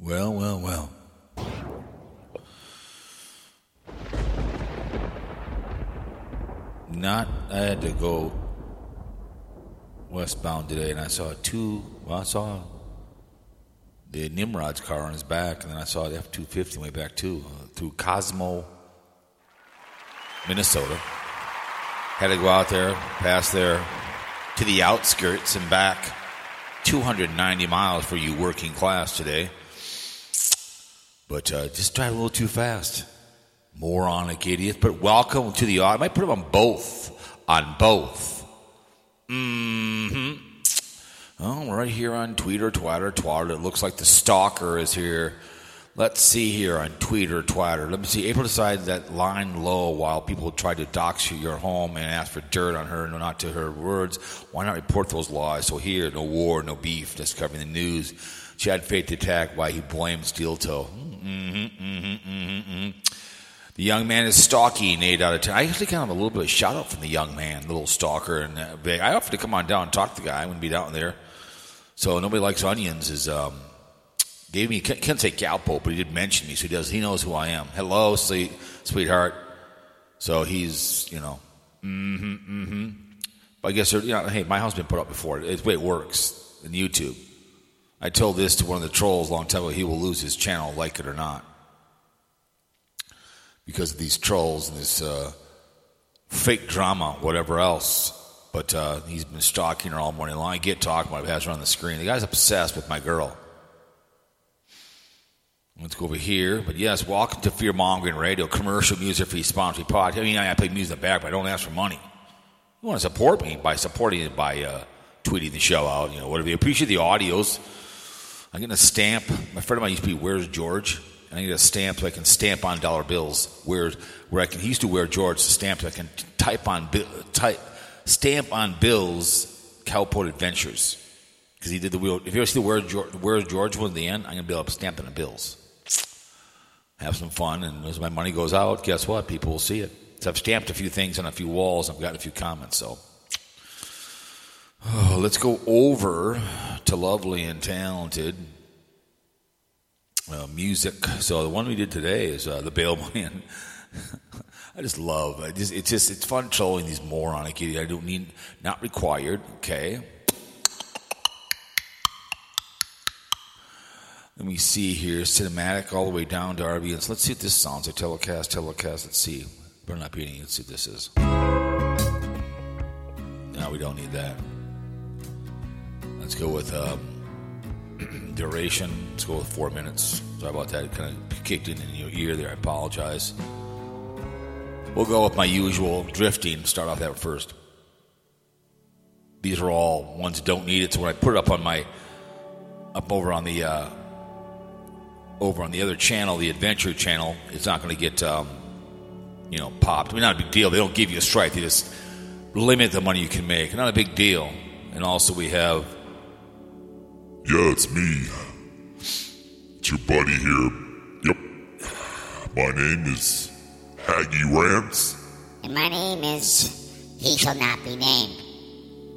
Well, well, well. Not, I had to go westbound today and I saw two, well, I saw the Nimrod's car on his back, and then I saw the F 250 way back too, uh, through Cosmo, Minnesota. Had to go out there, pass there to the outskirts and back 290 miles for you working class today. But uh, just drive a little too fast. Moronic idiot. But welcome to the. I might put them on both. On both. Mm hmm. Oh, right here on Twitter, Twitter, Twitter. It looks like the stalker is here. Let's see here on Twitter, Twitter. Let me see. April decided that line low while people tried to dox you your home and ask for dirt on her, no, not to her words. Why not report those lies? So here, no war, no beef, just covering the news. She had faith attack why he blamed Steel Toe. Mm-hmm, mm-hmm, mm-hmm. The young man is stalking eight out of ten. I actually kind of a little bit of shout out from the young man, the little stalker, and uh, I offered to come on down and talk to the guy. I wouldn't be down there. So nobody likes onions is um, gave me can't say Galpo, but he did mention me, so he does. He knows who I am. Hello, sweet sweetheart. So he's you know, mm-hmm, mm-hmm. But I guess you know, hey, my house been put up before. It's the way it works in YouTube. I told this to one of the trolls a long time ago. He will lose his channel, like it or not, because of these trolls and this uh, fake drama, whatever else. But uh, he's been stalking her all morning long. I get talking about it, has her on the screen. The guy's obsessed with my girl. Let's go over here. But yes, welcome to Fear Mongering Radio, commercial music free sponsor podcast. I mean, I play music in the back, but I don't ask for money. You want to support me by supporting it by uh, tweeting the show out, you know, whatever. You appreciate the audios. I'm getting a stamp. My friend of mine used to be Where's George? And I get a stamp so I can stamp on dollar bills. Where, where I can, he used to wear George stamp so I can type on type stamp on bills Cowport Adventures because he did the wheel. If you ever see the Where's George, Where's George one at the end, I'm gonna be able to stamp bills. Have some fun, and as my money goes out, guess what? People will see it. So I've stamped a few things on a few walls. I've gotten a few comments. So oh, let's go over to lovely and talented uh, music. So the one we did today is uh, the Bail Man. I just love. I just it's just it's fun trolling these moronic idiots. I don't need not required. Okay. Let me see here. Cinematic all the way down to RBNs. Let's see what this sounds like. Telecast, telecast. Let's see. Better not be. Let's see what this is. No, we don't need that. Let's go with um, duration. Let's go with four minutes. Sorry about that. It kind of kicked in in your ear there. I apologize. We'll go with my usual drifting. Start off that first. These are all ones don't need it. So when I put it up on my up over on the uh, over on the other channel, the adventure channel, it's not going to get um, you know popped. I mean, not a big deal. They don't give you a strike. They just limit the money you can make. Not a big deal. And also we have. Yeah, it's me. It's your buddy here. Yep. My name is Haggy Rants. And my name is He Shall Not Be Named.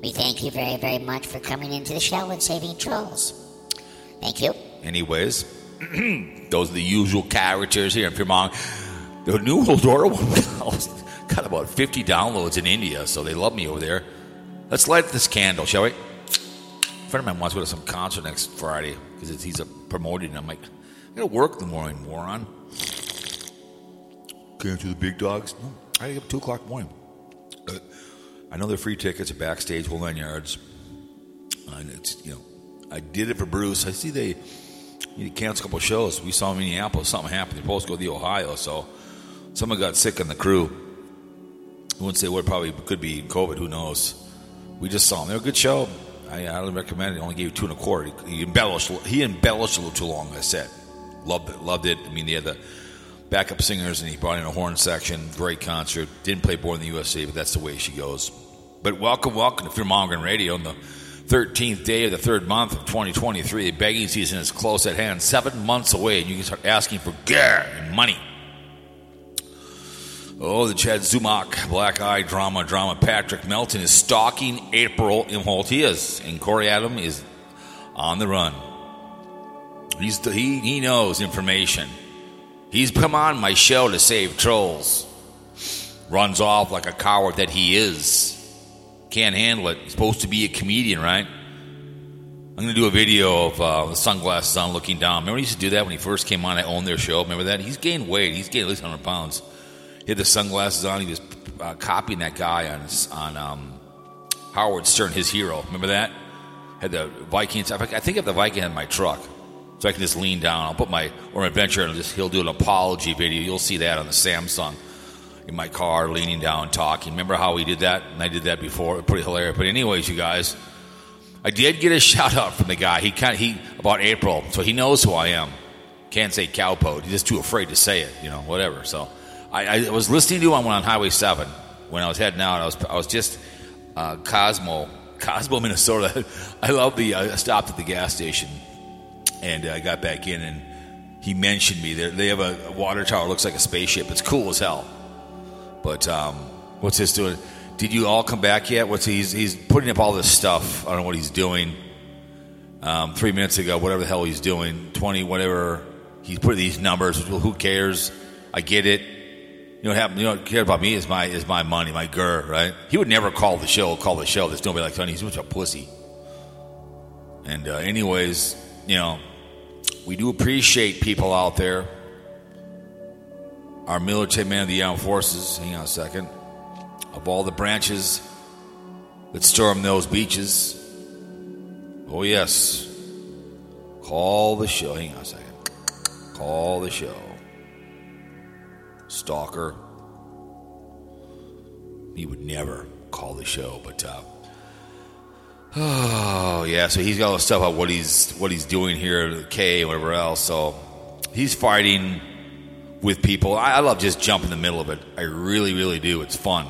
We thank you very, very much for coming into the show and saving trolls. Thank you. Anyways, those are the usual characters here. If you're wrong, the new Eldora one got about 50 downloads in India, so they love me over there. Let's light this candle, shall we? Friend of mine wants to go to some concert next Friday because he's a promoted. And I'm like, I got to work in the morning, moron. Going to the big dogs? No, I got to get up at 2 o'clock in the morning. Uh, I know they're free tickets at backstage, whole nine yards. And it's, you know, I did it for Bruce. I see they need to cancel a couple shows. We saw in Minneapolis, something happened. They're supposed to go to the Ohio, so someone got sick on the crew. I wouldn't say what probably could be COVID, who knows. We just saw them. They're a good show. I highly recommend it. He Only gave you two and a quarter. He embellished. He embellished a little too long. I said, loved it. Loved it. I mean, they had the backup singers, and he brought in a horn section. Great concert. Didn't play Born in the USA, but that's the way she goes. But welcome, welcome to Fearmongering Radio on the 13th day of the third month of 2023. The begging season is close at hand, seven months away, and you can start asking for gear and money. Oh, the Chad Zumock Black Eye drama, drama. Patrick Melton is stalking April Imholt. And Corey Adam is on the run. He's he he knows information. He's come on my show to save trolls. Runs off like a coward that he is. Can't handle it. He's supposed to be a comedian, right? I'm to do a video of uh, the sunglasses on looking down. Remember, he used to do that when he first came on. I owned their show. Remember that? He's gained weight. He's gained at least 100 pounds. He had the sunglasses on. He was uh, copying that guy on on um, Howard Stern, his hero. Remember that? Had the Vikings. I think if the Viking had my truck, so I can just lean down. I'll put my or my adventure and just he'll do an apology video. You'll see that on the Samsung in my car, leaning down, talking. Remember how we did that? And I did that before. Pretty hilarious. But anyways, you guys, I did get a shout out from the guy. He kind of, he about April, so he knows who I am. Can't say cowpoke. He's just too afraid to say it. You know, whatever. So. I, I, was listening to him on Highway 7 when I was heading out. I was, I was just uh, Cosmo, Cosmo, Minnesota. I love the. I stopped at the gas station and I got back in, and he mentioned me. They're, they have a water tower, looks like a spaceship. It's cool as hell. But um, what's this doing? Did you all come back yet? What's he's he's putting up all this stuff. I don't know what he's doing. Um, three minutes ago, whatever the hell he's doing, twenty, whatever. He's putting these numbers. Well, who cares? I get it. You know what? You know what about me is my is my money, my gur, right? He would never call the show, call the show. There's nobody like Tony. He's such a pussy. And uh, anyways, you know, we do appreciate people out there. Our military men of the armed forces. Hang on a second. Of all the branches that storm those beaches. Oh yes. Call the show. Hang on a second. Call the show stalker. He would never call the show, but uh, oh yeah, so he's got all the stuff about what he's what he's doing here, K, whatever else. So he's fighting with people. I, I love just jumping in the middle of it. I really, really do. It's fun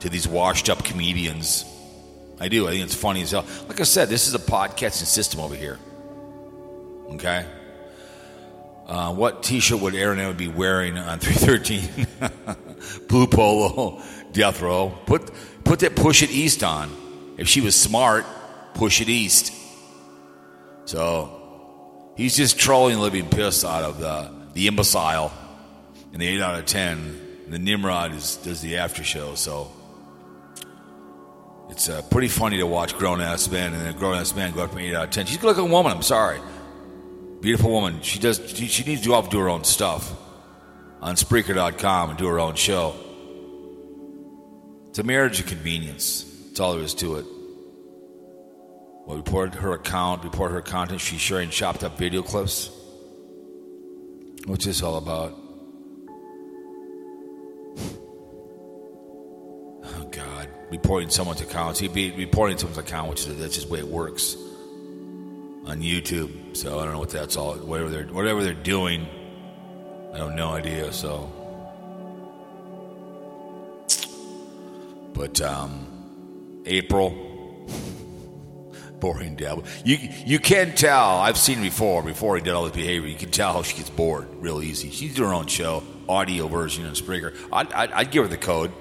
to these washed up comedians. I do. I think it's funny as hell. Like I said, this is a podcasting system over here. Okay. Uh, what T-shirt would Aaron would be wearing on 313? Blue polo, death row. Put put that push it east on. If she was smart, push it east. So he's just trolling living piss out of the the imbecile And the eight out of ten. The Nimrod is does the after show. So it's uh, pretty funny to watch grown ass men and then grown ass man go up from eight out of ten. She's a good looking woman. I'm sorry. Beautiful woman. She does. She, she needs to go off do her own stuff on Spreaker.com and do her own show. It's a marriage of convenience. That's all there is to it. We'll report her account, report her content. She's sharing chopped up video clips. What's this all about? Oh God! Reporting someone's account. He'd be reporting someone's account, which is that's just the way it works on YouTube. So I don't know what that's all. Whatever they're whatever they're doing, I have no idea. So, but um, April, boring devil. You you can tell. I've seen before. Before he did all this behavior, you can tell how she gets bored real easy. She's doing her own show, audio version on Spreaker. I'd, I'd, I'd give her the code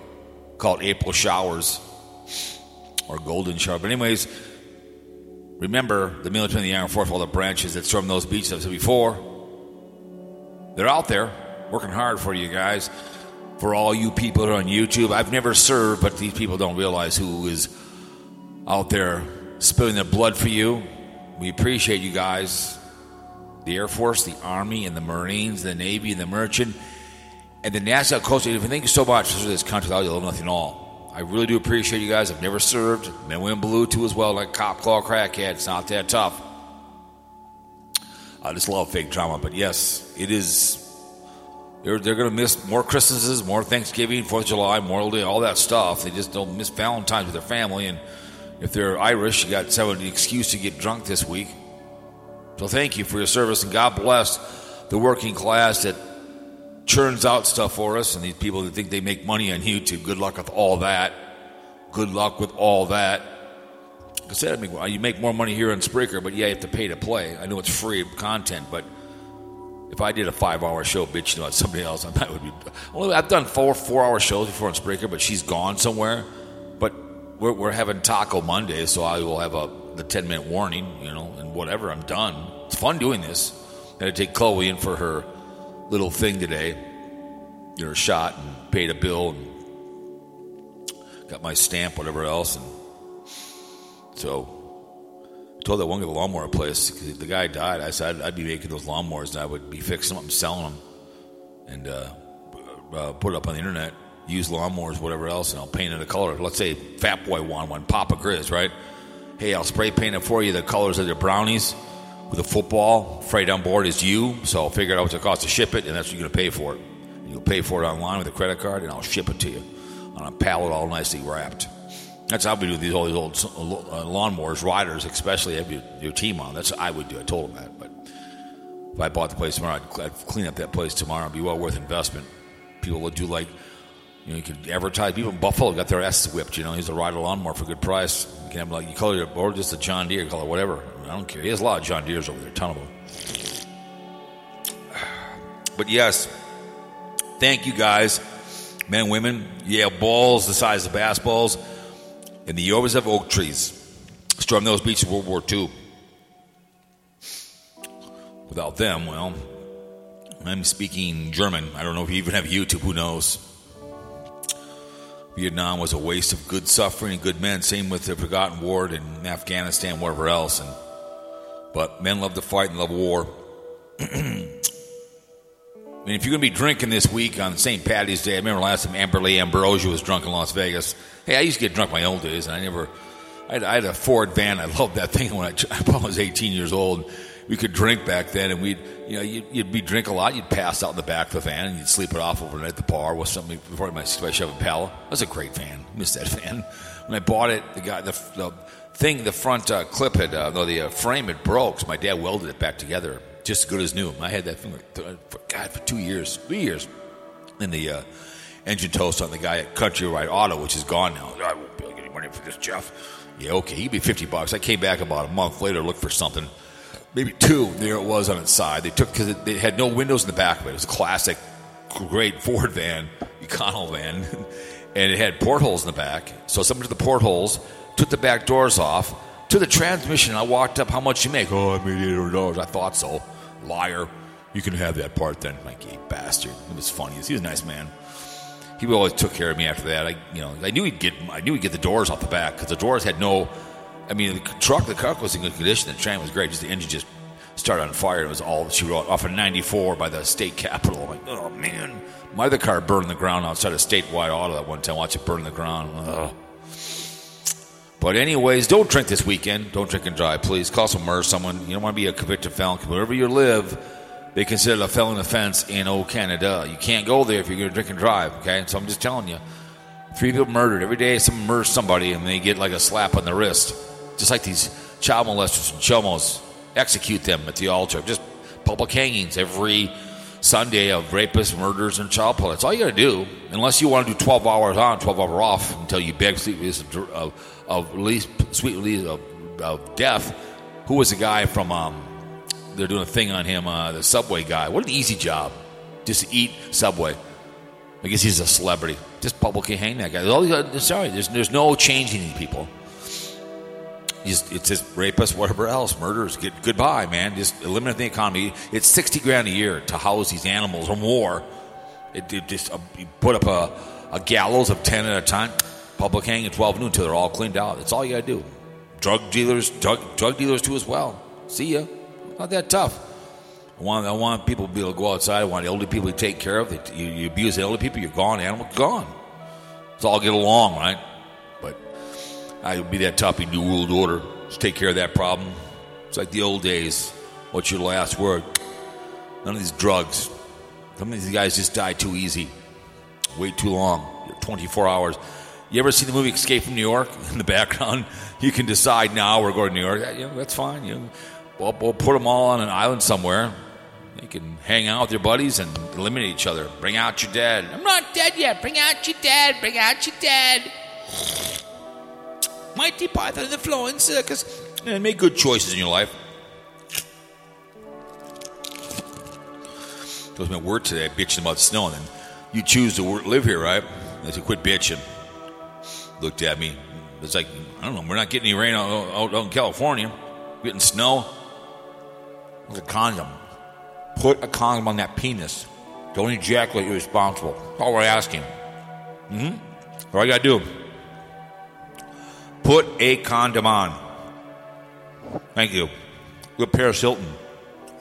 called April Showers or Golden Shower. But anyways Remember, the military and the Armed Force, all the branches that storm those beaches, I've said before, they're out there working hard for you guys. For all you people on YouTube, I've never served, but these people don't realize who is out there spilling their blood for you. We appreciate you guys. The Air Force, the Army, and the Marines, the Navy, and the Merchant, and the National Coast. Thank you so much for this country. You, love nothing at all. I really do appreciate you guys. I've never served. Men, women, blue too as well, like cop, claw, crackhead. It's not that tough. I just love fake drama, but yes, it is. They're, they're going to miss more Christmases, more Thanksgiving, Fourth of July, Memorial Day, all that stuff. They just don't miss Valentine's with their family. And if they're Irish, you got some excuse to get drunk this week. So thank you for your service, and God bless the working class that churns out stuff for us, and these people that think they make money on YouTube. Good luck with all that. Good luck with all that. I said, I mean, you make more money here on Spreaker, but yeah, you have to pay to play. I know it's free content, but if I did a five-hour show bitching about somebody else, I might would be. Well, I've done four four-hour shows before on Spreaker, but she's gone somewhere. But we're, we're having Taco Monday, so I will have a the ten-minute warning, you know, and whatever. I'm done. It's fun doing this. I Had to take Chloe in for her little thing today. you know, shot and paid a bill and got my stamp, whatever else, and so I told that one guy the lawnmower place the guy died. I said I'd, I'd, be making those lawnmowers and I would be fixing them up and selling them, and uh, uh, put it up on the internet. Use lawnmowers, whatever else, and I'll paint it a color. Let's say Fat Boy won one, Papa Grizz, right? Hey, I'll spray paint it for you. The colors of your brownies with a football. Freight on board is you, so I'll figure out what it costs to ship it, and that's what you're going to pay for it. And you'll pay for it online with a credit card, and I'll ship it to you on a pallet, all nicely wrapped. That's how we do these all these old uh, lawnmowers, riders, especially have your, your team on. That's what I would do. I told them that. But if I bought the place tomorrow, I'd, I'd clean up that place tomorrow. It'd be well worth investment. People would do like, you know, you could advertise. People in Buffalo got their asses whipped. You know, he's a rider lawnmower for a good price. You can have like you call it or just a John Deere call it whatever. I don't care. He has a lot of John Deeres over there, a ton of them. But yes, thank you guys, men, women. Yeah, balls the size of basketballs and the always have oak trees. Stormed those beaches in World War II. Without them, well, I'm speaking German. I don't know if you even have YouTube, who knows? Vietnam was a waste of good suffering and good men. Same with the forgotten war in Afghanistan, wherever else. And but men love to fight and love war. I mean, if you're going to be drinking this week on St. Patty's Day, I remember last time Amberly Ambrosia was drunk in Las Vegas. Hey, I used to get drunk my old days, and I never. I had, I had a Ford van. I loved that thing when I, I was 18 years old. We could drink back then, and we'd, you know, you'd, you'd be drink a lot. You'd pass out in the back of the van, and you'd sleep it off overnight at the bar with something before my, Chevy Impala. That was a great van. Missed that van. When I bought it, the guy, the, the thing, the front uh, clip had, uh, no, the uh, frame had broke. So my dad welded it back together, just as good as new. I had that thing, for, God, for two years, three years. in the uh, engine toast on the guy at Country Ride Auto, which is gone now. I won't be able to get any money for this, Jeff. Yeah, okay, he'd be 50 bucks. I came back about a month later, looked for something. Maybe two. There it was on its side. They took, because they had no windows in the back of it. It was a classic, great Ford van, Econo van. and it had portholes in the back. So someone took the portholes, took the back doors off, to the transmission. I walked up, how much you make? Oh, I made $800. I thought so. Liar. You can have that part then. My gay bastard. It was funny. He was a nice man he always took care of me after that. I, you know, I knew he'd get, I knew he'd get the doors off the back because the doors had no. I mean, the truck, the car was in good condition. The train was great. Just the engine just started on fire. It was all she wrote off of '94 by the state capitol. I'm like, oh man, my other car burned in the ground outside a statewide auto that one time. Watch it burn in the ground. Ugh. But anyways, don't drink this weekend. Don't drink and drive, please. Call some MERS, someone. You don't want to be a convicted felon. Wherever you live, they consider it a felon offense in old Canada. You can't go there if you're going to drink and drive, okay? So I'm just telling you. Three people murdered. Every day someone murders somebody and they get like a slap on the wrist. Just like these child molesters and chomos. Execute them at the altar. Just public hangings every Sunday of rapists, murders, and child. That's all you got to do. Unless you want to do 12 hours on, 12 hours off until you beg sweet release of, of, of release, sweet release of, of death. Who was the guy from um, they're doing a thing on him, uh, the Subway guy. What an easy job, just eat Subway. I guess he's a celebrity. Just publicly hang that guy. Sorry, there's there's no changing these people. Just, it's just rapists, whatever else, murderers. Get goodbye, man. Just eliminate the economy. It's sixty grand a year to house these animals or more. It, it just uh, put up a, a gallows of ten at a time. Public hanging at twelve noon until they're all cleaned out. That's all you got to do. drug dealers, drug, drug dealers too as well. See ya. Not that tough. I want, I want people to be able to go outside. I want the elderly people to take care of. They, you, you abuse elderly people, you're gone. Animal, gone. Let's all get along, right? But I would be that tough in New World Order. Just take care of that problem. It's like the old days. What's your last word? None of these drugs. Some of these guys just die too easy. Wait too long. 24 hours. You ever see the movie Escape from New York in the background? You can decide now we're going to New York. Yeah, that's fine. You know, we'll, we'll put them all on an island somewhere. You can hang out with your buddies and eliminate each other. Bring out your dad. I'm not dead yet. Bring out your dad. Bring out your dad. Mighty Python and the Flowing Circus. And make good choices in your life. That was my word today, bitching about snow. And you choose to live here, right? I said, quit bitching. Looked at me. It's like, I don't know, we're not getting any rain out, out, out in California. We're getting snow. With a condom. Put a condom on that penis. Don't ejaculate, you're responsible. That's all we're asking. Mm-hmm. All you gotta do. Put a condom on. Thank you. With Paris Hilton.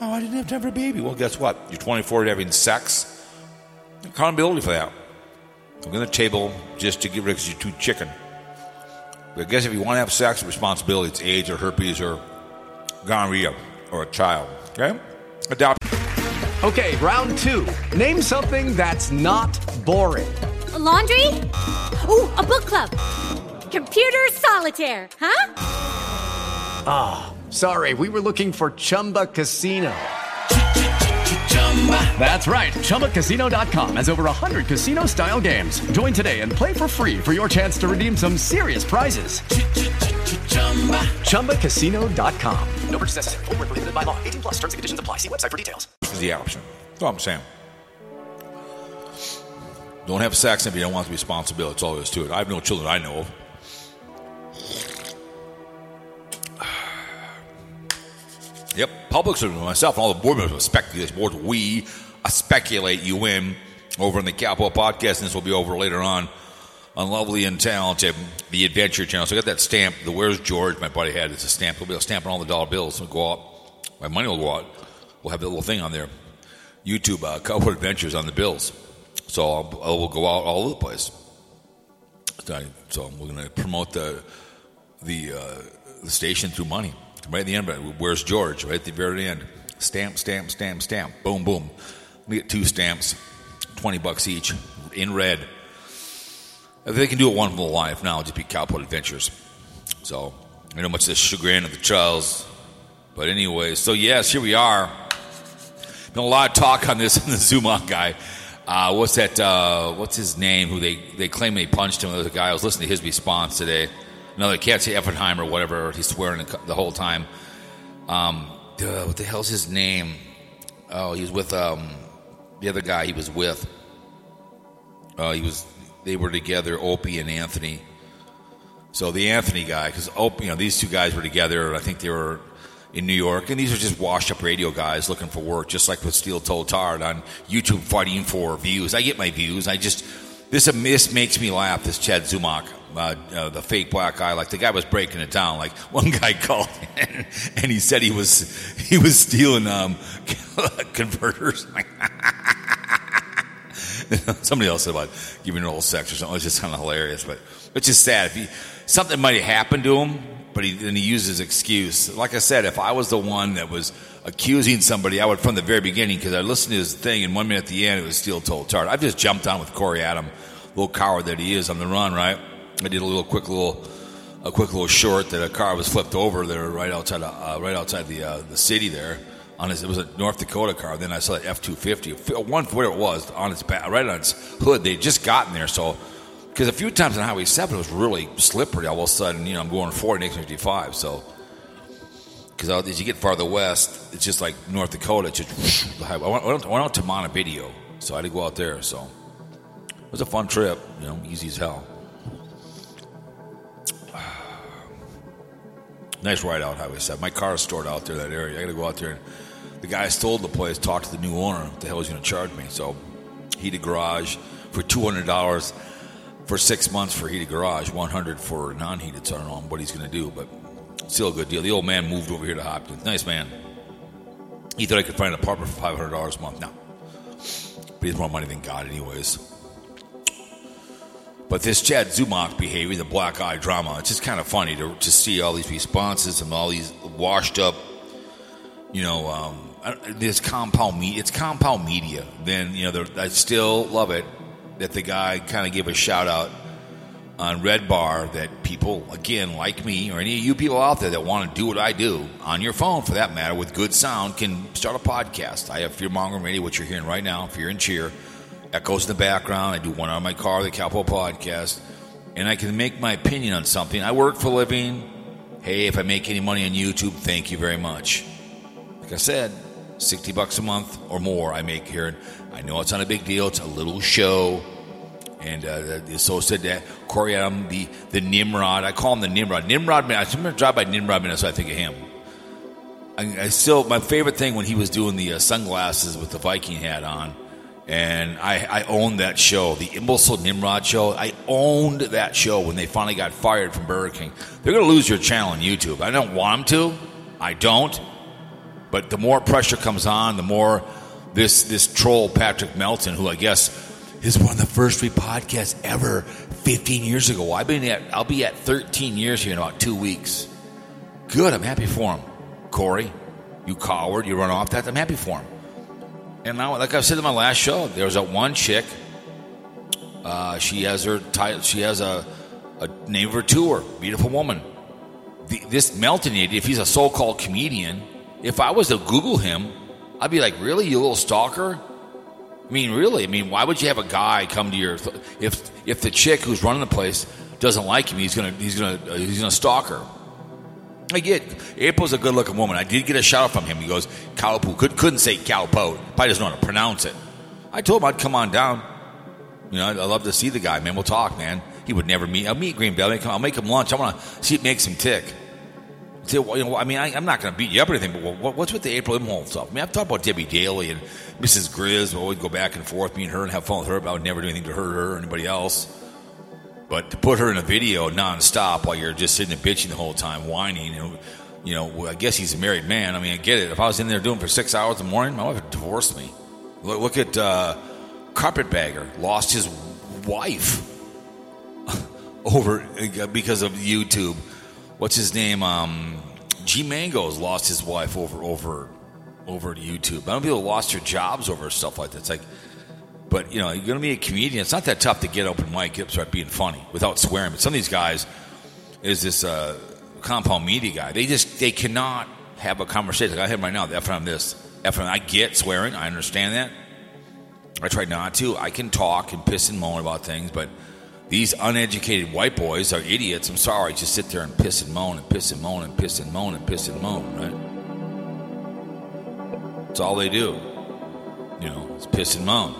Oh, I didn't have time for a baby. Well, guess what? You're 24 having sex. Accountability for that. I'm going to table just to get rid of you're too chicken. But I guess if you want to have sex, responsibility, it's AIDS or herpes or gonorrhea or a child. Okay? Adopt. Okay, round two. Name something that's not boring. A laundry? Ooh, a book club. Computer solitaire, huh? Ah, oh, sorry, we were looking for Chumba Casino. That's right. ChumbaCasino.com has over 100 casino style games. Join today and play for free for your chance to redeem some serious prizes. ChumbaCasino.com. No purchase necessary. Full prohibited by law. 18 plus terms and conditions apply. See website for details. This is the option. That's all I'm saying. Don't have sex if you don't want the responsibility. That's all there is to it. I have no children I know of. Yep, public servant myself and all the board members this board. We speculate you in over in the Capital Podcast, and this will be over later on on Lovely and Talented, the Adventure Channel. So I got that stamp, the Where's George, my buddy had. It's a stamp. We'll be stamping all the dollar bills. It'll go out. My money will go out. We'll have that little thing on there. YouTube, uh, Cowboy Adventures on the bills. So I'll, I will go out all over the place. So we're going to promote the the uh, the station through money. Right at the end, where's George? Right at the very end. Stamp, stamp, stamp, stamp. Boom, boom. We get two stamps, 20 bucks each, in red. They can do it one life now, just be Cowport Adventures. So, I know much of the chagrin of the trials. But anyway, so yes, here we are. Been a lot of talk on this on the Zumock guy. Uh, what's that? Uh, what's his name? Who they, they claim they punched him? There was a guy. I was listening to his response today. No, they can't say Effenheim or whatever. He's swearing the whole time. Um, uh, what the hell's his name? Oh, he was with um, the other guy he was with. Uh, he was. They were together, Opie and Anthony. So the Anthony guy, because Opie, you know, these two guys were together. I think they were in New York, and these are just washed-up radio guys looking for work, just like with Steel Toe Tard on YouTube, fighting for views. I get my views. I just this this makes me laugh. This Chad Zumock uh, uh, the fake black guy. Like the guy was breaking it down. Like one guy called and, and he said he was he was stealing um, converters. Somebody else said about giving an old sex or something. It's just kind of hilarious, but it's just sad. If he, something might have happened to him, but he then he used his excuse. Like I said, if I was the one that was accusing somebody, I would from the very beginning because I listened to his thing, and one minute at the end it was steel told tart. I've just jumped on with Corey Adam, little coward that he is on the run, right? I did a little quick little a quick little short that a car was flipped over there right outside uh, right outside the uh, the city there. On his, it was a North Dakota car. Then I saw that F two fifty, one whatever it was, on its back, right on its hood. They just gotten there, so because a few times on Highway seven it was really slippery. All of a sudden, you know, I'm going forty next fifty five, so. Because as you get farther west, it's just like North Dakota. It's just. I went, I went out to Montevideo, so I had to go out there. So it was a fun trip, you know, easy as hell. Nice ride out Highway 7. My car is stored out there, that area. I got to go out there. And the guy stole the place, talked to the new owner. What the hell is he going to charge me? So, heated garage for $200 for six months for heated garage, 100 for non heated. So, I don't know what he's going to do. But still a good deal. The old man moved over here to Hopkins. Nice man. He thought I could find an apartment for five hundred dollars a month. No, but he has more money than God, anyways. But this Chad Zumock behavior, the black eye drama, it's just kind of funny to, to see all these responses and all these washed up, you know, um, this compound media. It's compound media. Then you know, I still love it that the guy kind of gave a shout out on Red Bar that people, again, like me or any of you people out there that want to do what I do on your phone, for that matter, with good sound, can start a podcast. I have Fear Monger Radio, what you're hearing right now, Fear and Cheer. Echoes in the background. I do one on my car, the Cowboy Podcast, and I can make my opinion on something. I work for a living. Hey, if I make any money on YouTube, thank you very much. Like I said, 60 bucks a month or more I make here. I know it's not a big deal. It's a little show. And uh, the that Corey Adam, the, the Nimrod. I call him the Nimrod. Nimrod, man, I remember drive by Nimrod, man, so I think of him. I, I still, my favorite thing when he was doing the uh, sunglasses with the Viking hat on, and I, I owned that show, the Imbecile Nimrod show. I owned that show when they finally got fired from Burger King. They're going to lose your channel on YouTube. I don't want them to. I don't. But the more pressure comes on, the more this this troll Patrick Melton, who I guess is one of the first three podcasts ever, 15 years ago. I've been at I'll be at 13 years here in about two weeks. Good, I'm happy for him, Corey. You coward, you run off that. I'm happy for him. And now, like I said in my last show, there was that one chick. Uh, she has her title. She has a, a name of her tour. Beautiful woman. The, this Melton idiot, if he's a so-called comedian, if I was to Google him, I'd be like, really, you little stalker? I mean, really? I mean, why would you have a guy come to your if if the chick who's running the place doesn't like him, he's gonna he's gonna uh, he's gonna stalk her. I get April's a good looking woman. I did get a shout out from him. He goes, Cowpoo. Could, couldn't say Cowpo. Probably doesn't know how to pronounce it. I told him I'd come on down. You know, I'd, love to see the guy, man. We'll talk, man. He would never meet. I'll meet Green Bay. I'll make him, I'll make him lunch. I want to see if it makes him tick. Say, well, you know, I mean, I, I'm not going to beat you up or anything, but what, what's with the April Imholt stuff? I mean, I've talked about Debbie Daly and Mrs. Grizz. We'll always go back and forth, me and her, and have fun with her, but I would never do anything to hurt her or anybody else. But to put her in a video nonstop while you're just sitting there bitching the whole time, whining, and you know, I guess he's a married man. I mean, I get it. If I was in there doing for six hours in the morning, my wife would divorce me. Look, look at uh, Carpetbagger lost his wife over because of YouTube. What's his name? Um, G Mango's lost his wife over over over to YouTube. I know people lost their jobs over stuff like that. It's like, but you know, you're going to be a comedian. It's not that tough to get open mic, get start being funny without swearing. But some of these guys is this uh, compound media guy. They just they cannot have a conversation. Like I have right now. F on this. F I get swearing. I understand that. I try not to. I can talk and piss and moan about things, but these uneducated white boys are idiots. I'm sorry. Just sit there and piss and moan and piss and moan and piss and moan and piss and moan, right? That's all they do. You know, it's piss and moan.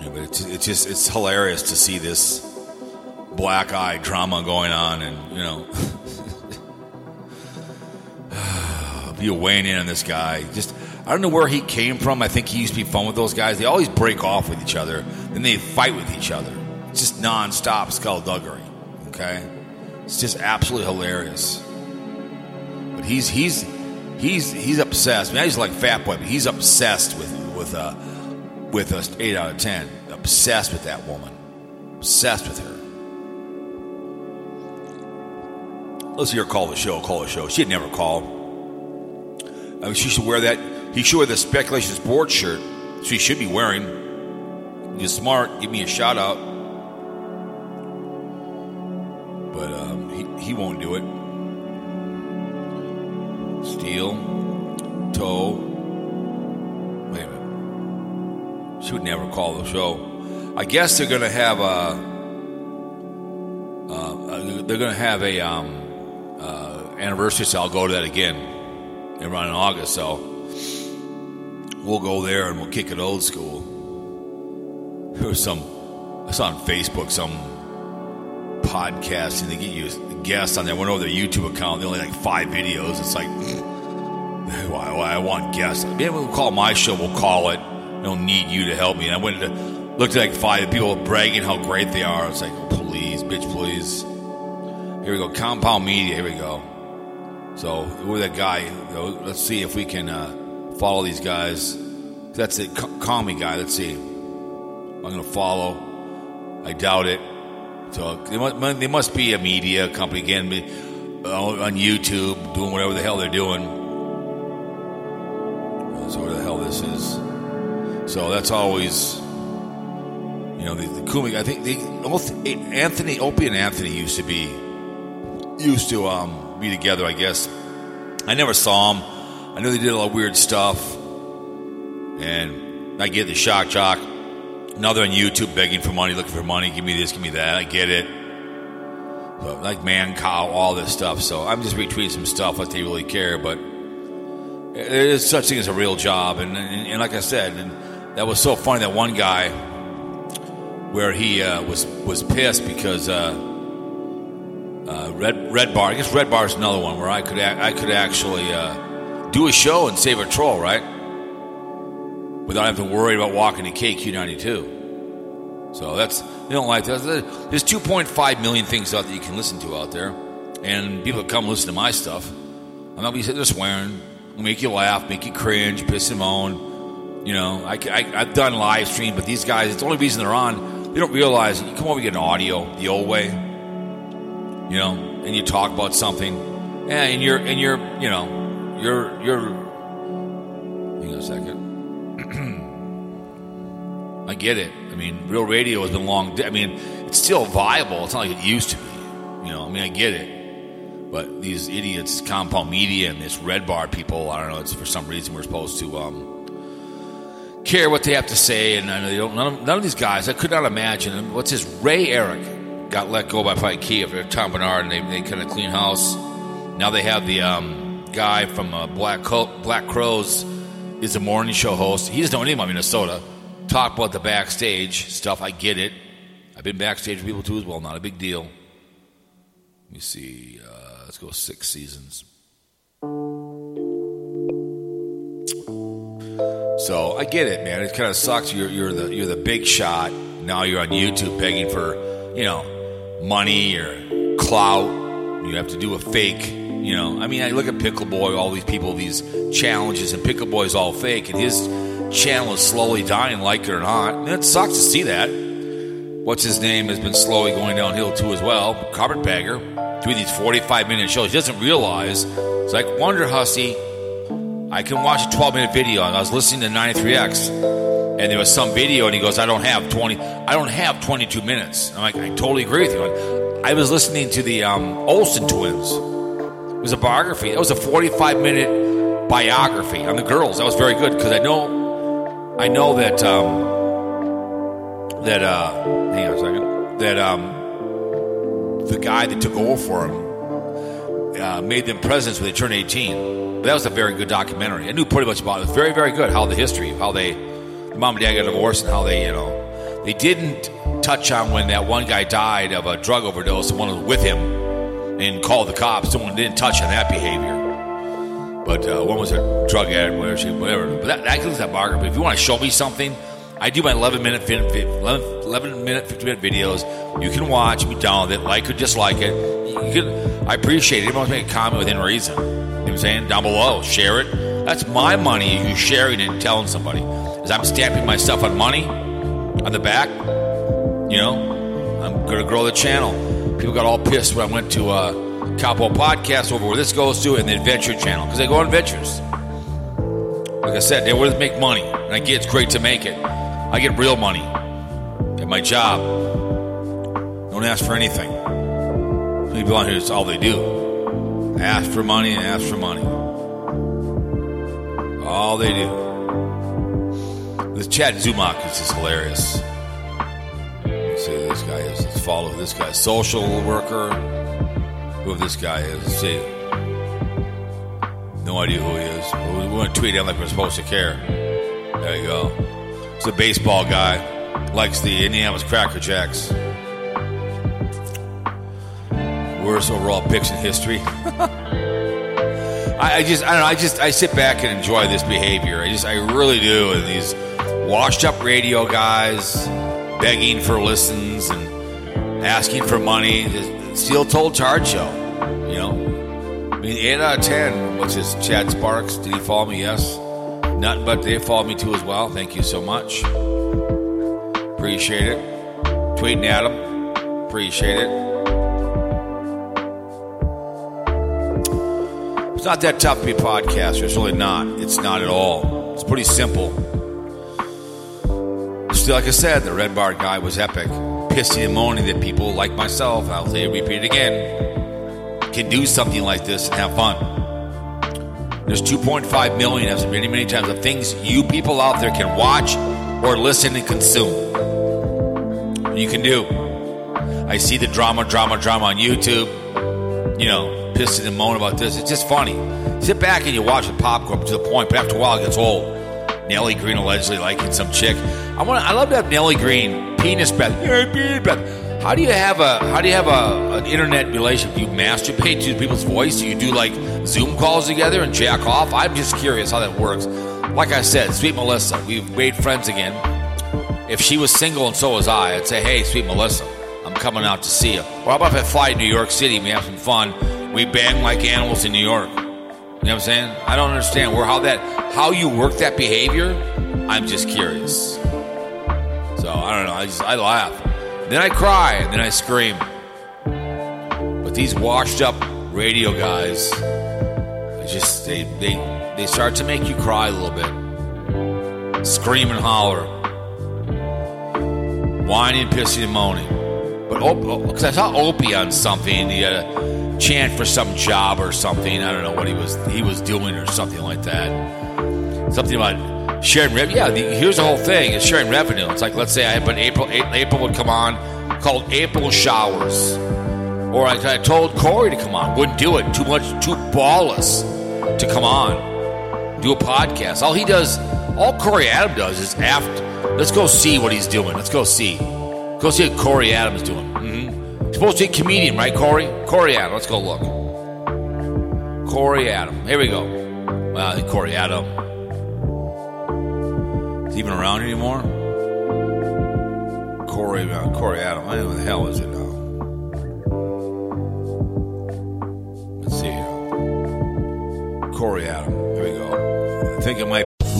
Yeah, but it's, it's just it's hilarious to see this black eye drama going on, and you know, people weighing in on this guy. Just I don't know where he came from. I think he used to be fun with those guys. They always break off with each other, then they fight with each other. It's just nonstop skullduggery. Okay, it's just absolutely hilarious. But he's he's he's he's obsessed. I mean, he's like Fat Boy, but he's obsessed with with a with a eight out of ten. Obsessed with that woman. Obsessed with her. Let's hear her call the show. Call the show. She'd never call. I mean, she should wear that. He should wear the speculation sports shirt. so he should be wearing. You're smart. Give me a shout out. But um, he he won't do it. Steel, toe. Wait a minute. She would never call the show. I guess they're to have a. Uh, they're going to have a um, uh, anniversary, so I'll go to that again around in August. So we'll go there and we'll kick it old school. There was some. I saw on Facebook some podcast and they get you a guest on there. I went over their YouTube account. They only like five videos. It's like, I want guests. Maybe we'll call my show. We'll call it. I don't need you to help me. And I went to looked at like five people bragging how great they are. It's like, please, bitch, please. Here we go. Compound Media. Here we go. So we're that guy. Let's see if we can uh, follow these guys. That's it. Call me, guy. Let's see. I'm going to follow. I doubt it. So they must, be a media company again uh, on YouTube doing whatever the hell they're doing. That's where the hell this is. So that's always, you know, the, the Kumi. I think they Anthony, Opie, and Anthony used to be used to um, be together. I guess I never saw them. I know they did a lot of weird stuff, and I get the shock jock. Now they're on YouTube begging for money, looking for money. Give me this, give me that. I get it. But like man, cow, all this stuff. So I'm just retweeting some stuff like they really care, but there is such thing as a real job. And, and, and like I said, and that was so funny that one guy where he uh, was was pissed because uh, uh, Red Red Bar. I guess Red Bar is another one where I could I could actually uh, do a show and save a troll, right? Without having to worry about walking to KQ92. So that's they don't like that. There's 2.5 million things out that you can listen to out there, and people come listen to my stuff. And I'm not be sitting there swearing. Make you laugh, make you cringe, piss and moan. You know, I, I've done live stream, but these guys, it's the only reason they're on. They don't realize you come over, you get an audio the old way, you know, and you talk about something, and you're and you're you know you're you're. Hang on a second. I get it. I mean, real radio has been long. I mean, it's still viable. It's not like it used to be. You know, I mean, I get it. But these idiots, Compound Media and this Red Bar people, I don't know. It's for some reason we're supposed to um, care what they have to say, and I don't. None of, none of these guys, I could not imagine. What's his Ray Eric got let go by probably Key after Tom Barnard, and they, they kind of clean house. Now they have the um, guy from uh, Black Co- Black Crowes is a morning show host. He doesn't know anything about Minnesota. Talk about the backstage stuff. I get it. I've been backstage with people too as well. Not a big deal. Let me see. Uh, let's go six seasons. So I get it, man. It kind of sucks. You're you're the you're the big shot. Now you're on YouTube begging for you know money or clout. You have to do a fake. You know, I mean, I look at Pickle Boy, all these people, these challenges, and Pickle Boy's all fake, and his channel is slowly dying, like it or not. And it sucks to see that. What's his name has been slowly going downhill too as well. Carpetbagger doing these 45 minute shows. He doesn't realize. It's like Wonder Hussy. I can watch a 12 minute video. And I was listening to 93X, and there was some video, and he goes, "I don't have 20. I don't have 22 minutes." I'm like, I totally agree with you. I was listening to the um, Olsen twins. It was a biography. It was a 45 minute biography on the girls. That was very good because I know, I know that um, that uh, hang on a second, that um, the guy that took over for him uh, made them presidents when they turned 18. But That was a very good documentary. I knew pretty much about it. It was very, very good. How the history, how they, the mom and dad got divorced, and how they, you know, they didn't touch on when that one guy died of a drug overdose. Someone was with him and called the cops. Someone didn't touch on that behavior. But uh, one was a drug addict, whatever. Whatever. But that, that includes that marker. But if you want to show me something, I do my 11 minute, 11, 11 minute, 50 minute videos. You can watch me download it, like or dislike it. You can, I appreciate it. Everyone's make a comment within reason. You know what I'm saying? Down below, share it. That's my money. You sharing it and telling somebody. As I'm stamping myself on money on the back, you know, I'm going to grow the channel. People got all pissed when I went to uh, Capo Podcast over where this goes to and the Adventure Channel because they go on adventures. Like I said, they want to make money, and I get it's great to make it. I get real money at my job. Don't ask for anything. People on here, it's all they do. Ask for money and ask for money. All they do. This Chad Zumock is just hilarious. Let's see who this guy is. Follow this guy. Social worker. Who this guy is. See. No idea who he is. We want to tweet him like we're supposed to care. There you go. It's a baseball guy. Likes the Indianapolis Cracker Jacks. Worst overall picks in history. I, I just, I don't know. I just, I sit back and enjoy this behavior. I just, I really do. And these washed-up radio guys begging for listens and asking for money. Steel Told Chart Show. You know, I mean, eight out of ten. which is Chad Sparks? Did he follow me? Yes. Nothing but they followed me too as well. Thank you so much. Appreciate it. Tweeting at him. Appreciate it. It's not that tough to be a podcaster. It's really not. It's not at all. It's pretty simple. Still, like I said, the Red Bar guy was epic. Pissing and moaning that people like myself, I'll say repeat it again, can do something like this and have fun. There's 2.5 million, I've many, many times, of things you people out there can watch or listen and consume. You can do. I see the drama, drama, drama on YouTube. You know, pissing and moaning about this. It's just funny. Sit back and you watch the popcorn to the point, but after a while it gets old. Nellie Green allegedly liking some chick. I want. I love to have Nellie Green penis breath. Penis breath. How do you have a How do you have a an internet relationship? Do you masturbate to people's voice? Do you do like Zoom calls together and jack off? I'm just curious how that works. Like I said, sweet Melissa, we've made friends again. If she was single and so was I, I'd say, hey, sweet Melissa, I'm coming out to see you. Or how about if I fly to New York City we have some fun? We bang like animals in New York. You know what I'm saying? I don't understand where how that how you work that behavior. I'm just curious. So I don't know. I just I laugh, then I cry, and then I scream. But these washed up radio guys, they just they they they start to make you cry a little bit, scream and holler, whining, pissing, and moaning. But because I saw Opie on something, he had a chant for some job or something. I don't know what he was he was doing or something like that. Something about sharing revenue. Yeah, the, here's the whole thing: it's sharing revenue. It's like let's say I but April April would come on called April Showers, or I, I told Corey to come on, wouldn't do it. Too much, too ballless to come on, do a podcast. All he does, all Corey Adam does is after. Let's go see what he's doing. Let's go see. Go see what Corey Adams doing. Mm-hmm. Supposed to be a comedian, right, Corey? Corey Adam. Let's go look. Corey Adam. Here we go. Well, Corey Adam. Is he even around anymore? Corey, uh, Corey Adam. I know what the hell is it now. Let's see. Corey Adam. Here we go. I think it might.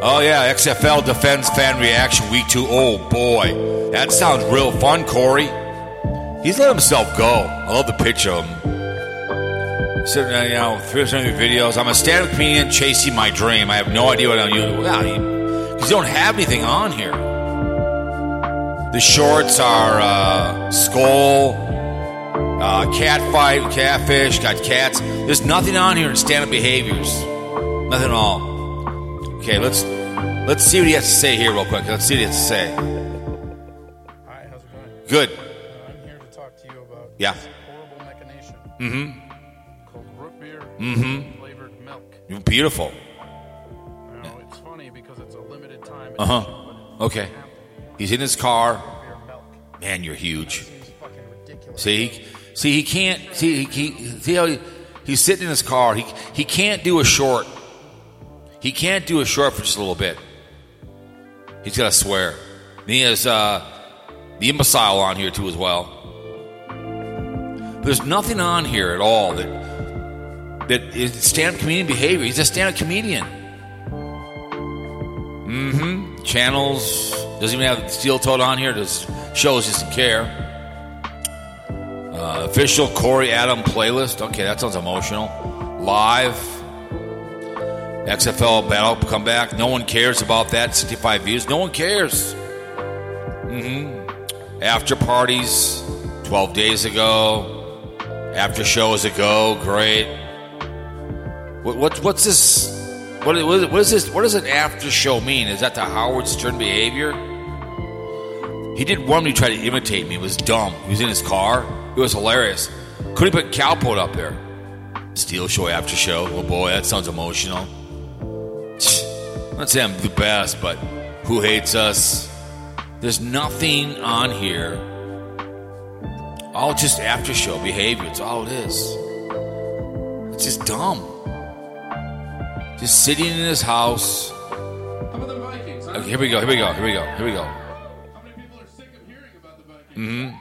Oh yeah. XFL defense fan reaction week two. Oh boy, that sounds real fun, Corey. He's let himself go. I love the picture of him. Sitting there, you know, your videos. I'm a stand-up comedian chasing my dream. I have no idea what I'm doing. Well, because you don't have anything on here. The shorts are uh, skull, uh, cat fight, catfish, got cats. There's nothing on here in stand-up behaviors. Nothing at all. Okay, let's let's see what he has to say here real quick. Let's see what he has to say. Hi, how's it going? Good. Uh, I'm here to talk to you about Yeah. horrible machination Mm-hmm. called root beer mm-hmm. flavored milk. You're beautiful. Now, it's funny because it's a limited time. Uh huh. edition, but it's Okay. He's in his car. Man, you're huge. See, see, he can't. See, he, he see how he, he's sitting in his car. He he can't do a short. He can't do a short for just a little bit. He's got to swear. And he has uh, the imbecile on here too as well. But there's nothing on here at all that that is stand-up comedian behavior. He's a stand-up comedian. Mm-hmm. Channels doesn't even have steel toed on here. Does shows just to care. Uh, official Corey Adam playlist. Okay, that sounds emotional. Live. XFL battle come back. No one cares about that. 65 views. No one cares. Mm-hmm. After parties. 12 days ago. After shows ago. Great. What, what, what's this? What, what, what is this? What does an after show mean? Is that the Howard Stern behavior? He did one when he tried to imitate me. It was dumb. He was in his car. It was hilarious. Could he put Cowport up there? Steel show after show. Oh boy, that sounds emotional. Not say I'm the best, but who hates us? There's nothing on here. All just after show behavior. It's all it is. It's just dumb. Just sitting in his house. Okay, here we go. Here we go. Here we go. Here we go. How many people are sick of hearing about the Vikings? Mm-hmm.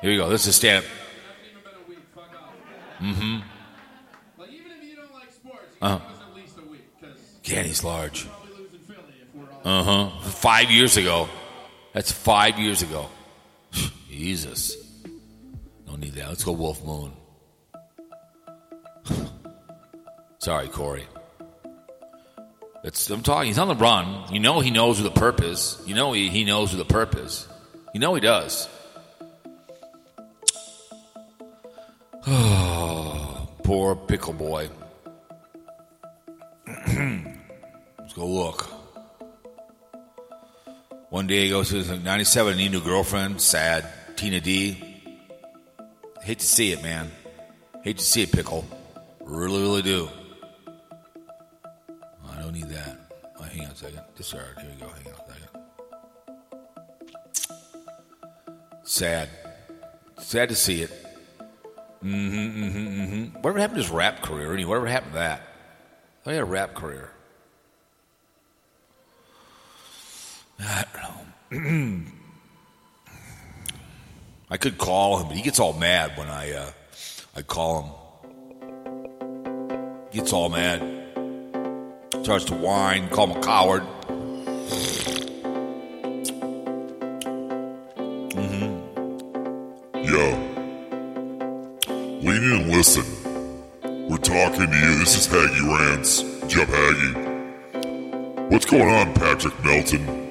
Here we go. This is stand up. Mm-hmm. Like even if you don't like sports, you uh-huh. He's large. Uh huh. Five years ago. That's five years ago. Jesus. Don't need that. Let's go Wolf Moon. Sorry, Corey. It's, I'm talking. He's on the run. You know he knows with a purpose. You know he, he knows with a purpose. You know he does. Oh, poor pickle boy. Go look. One day he goes to 97 and he new girlfriend. Sad. Tina D. Hate to see it, man. Hate to see it, pickle. Really, really do. I don't need that. Oh, hang on a second. Discard. Here we go. Hang on a second. Sad. Sad to see it. Mm-hmm, mm-hmm, mm-hmm. Whatever happened to his rap career? Anyway, whatever happened to that? I had a rap career. I could call him, but he gets all mad when I uh, I call him. He gets all mad. Starts to whine, call him a coward. Yo. Lean in and listen. We're talking to you. This is Haggy Rants. Jeff Haggy. What's going on, Patrick Melton?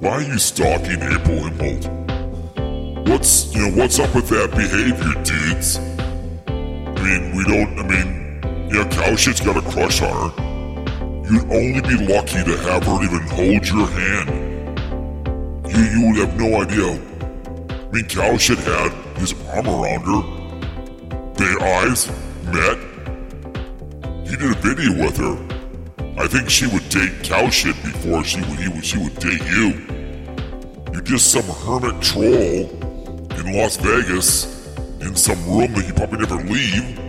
Why are you stalking April Imholt? What's you know what's up with that behavior, dudes? I mean, we don't. I mean, yeah, Cowshit's got a crush on her. You'd only be lucky to have her even hold your hand. You you would have no idea. I mean, Cowshit had his arm around her. Their eyes met. He did a video with her. I think she would date Cowshit before she would, he would she would date you. Just some hermit troll in Las Vegas in some room that you probably never leave,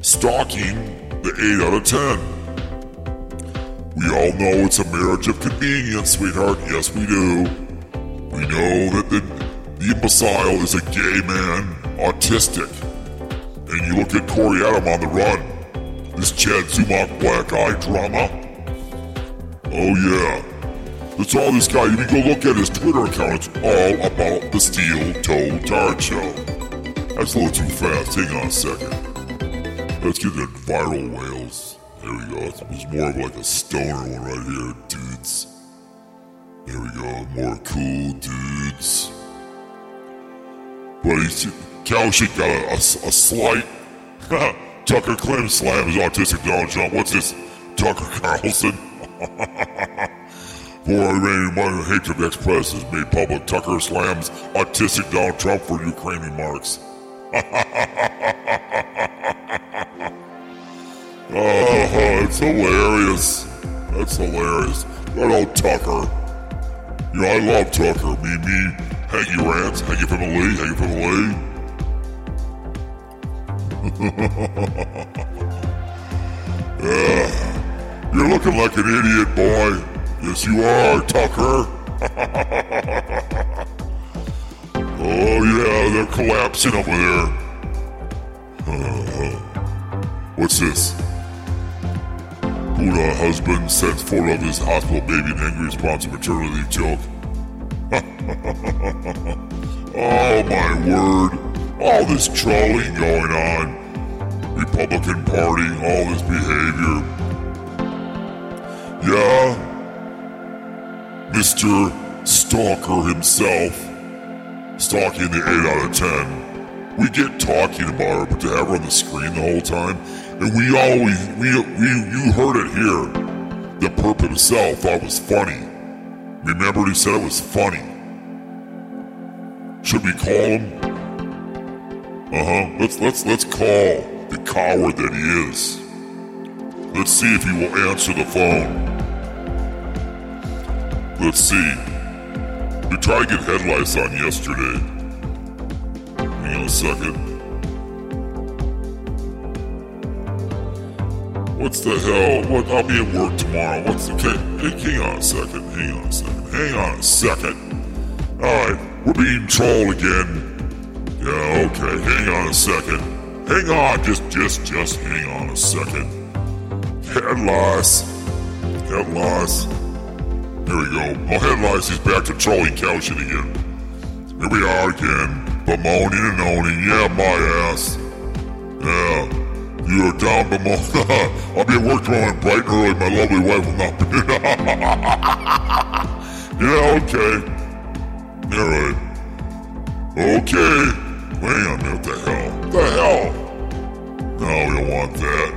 stalking the 8 out of 10. We all know it's a marriage of convenience, sweetheart. Yes, we do. We know that the, the imbecile is a gay man, autistic. And you look at Corey Adam on the run, this Chad Zumock black eye drama. Oh, yeah. That's all this guy. You can go look at his Twitter account. It's all about the Steel Toe Tard Show. That's a little too fast. Hang on a second. Let's get the viral whales. There we go. It was more of like a stoner one right here, dudes. There we go. More cool dudes. But he's Cowshit got a, a, a slight. Tucker Clem slam his autistic Donald Trump. What's this? Tucker Carlson? For Iranian hatred of ex-press is made public. Tucker slams autistic Donald Trump for Ukrainian marks. oh, it's hilarious. That's hilarious. Good old Tucker. You know, I love Tucker. Me, me, Haggy Rants, Haggy from the Lee, Haggy from the Lee. yeah. You're looking like an idiot, boy. Yes, you are, Tucker. oh, yeah, they're collapsing over there. Uh, what's this? Buddha husband sends four of his hospital baby and angry response to maternity leave joke. oh, my word. All this trolling going on. Republican Party, all this behavior. Yeah, Mr. Stalker himself, stalking the 8 out of 10. We get talking about her, but to have her on the screen the whole time, and we always, we, we, you heard it here. The perp himself thought was funny. Remember, he said it was funny. Should we call him? Uh huh. Let's let's let's call the coward that he is. Let's see if he will answer the phone. Let's see. We tried to get headlights on yesterday. Hang on a second. What's the hell? What? I'll be at work tomorrow. What's the? Okay, hey, hang on a second. Hang on a second. Hang on a second. All right, we're being trolled again. Yeah. Okay. Hang on a second. Hang on. Just, just, just hang on a second. Head loss. Head loss. There we go. Oh, head loss. He's back to trolling couch it again. Here we are again. Bemoaning and owning. Yeah, my ass. Yeah. You're down bemoaning. I'll be at work tomorrow bright and early. My lovely wife will not be. yeah, okay. All right. Okay. On a minute. What the hell? What the hell? No, we don't want that.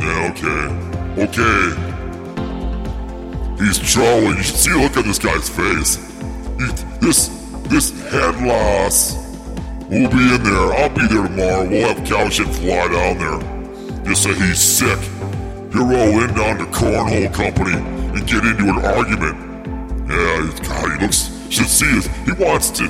Yeah, okay. Okay. He's trolling. You should see look on this guy's face. He, this this head loss. We'll be in there. I'll be there tomorrow. We'll have and fly down there. Just say he's sick. He'll roll in down to Cornhole Company and get into an argument. Yeah, God, he looks. Should see his. He wants to.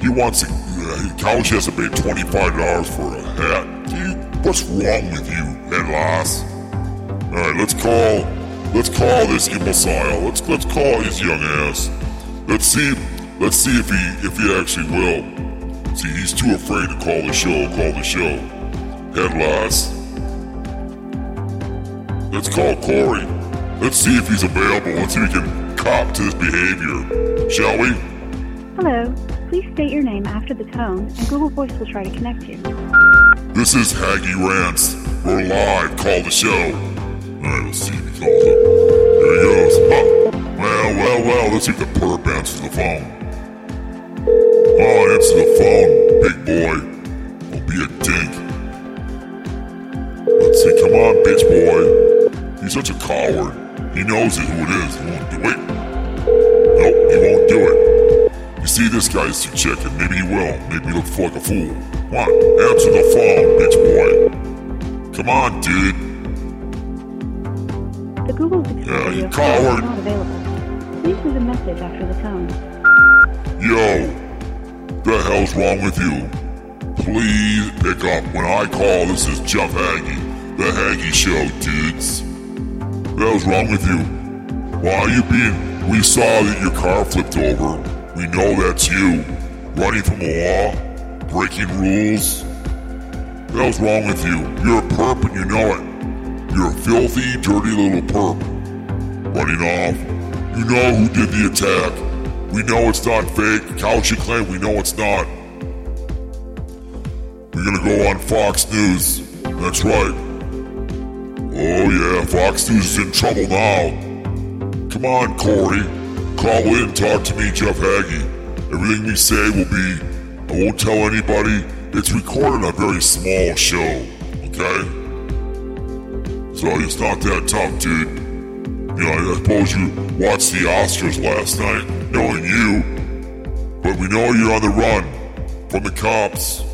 He wants to. Uh, couch hasn't paid twenty five dollars for a hat. Dude, what's wrong with you, head loss? All right, let's call. Let's call this imbecile. Let's let's call his young ass. Let's see. Let's see if he if he actually will. See, he's too afraid to call the show. Call the show. Head loss. Let's call Corey. Let's see if he's available. Let's see if we can cop to his behavior. Shall we? Hello. Please state your name after the tone, and Google Voice will try to connect you. This is Haggy Rants. We're live. Call the show. Alright, let's see if he calls up. There he goes. Huh. Well, well, well. Let's see if the perp answers the phone. Oh, answer the phone, big boy. Don't be a dink. Let's see. Come on, bitch boy. He's such a coward. He knows who it is. He won't do it. Nope, he won't do it. You see, this guy's too chicken. Maybe he will. Maybe he looks like a fool. Come on, answer the phone, bitch boy. Come on, dude. The Google Yeah, Dictionary you of coward. not available. Please leave a message after the tone. Yo, the hell's wrong with you? Please pick up when I call. This is Jeff Haggy, the Haggy Show, dudes. The hell's wrong with you? Why are you being? We saw that your car flipped over. We know that's you. Running from the law, breaking rules. The hell's wrong with you? You're a perp and you know it. You're a filthy, dirty little perp. Running off. You know who did the attack. We know it's not fake. Couch and claim we know it's not. We're gonna go on Fox News. That's right. Oh yeah, Fox News is in trouble now. Come on, Corey. Call in, talk to me, Jeff Haggy. Everything we say will be. I won't tell anybody. It's recorded on a very small show. Okay? So it's not that tough, dude. You know, I suppose you watched the Oscars last night, knowing you. But we know you're on the run from the cops.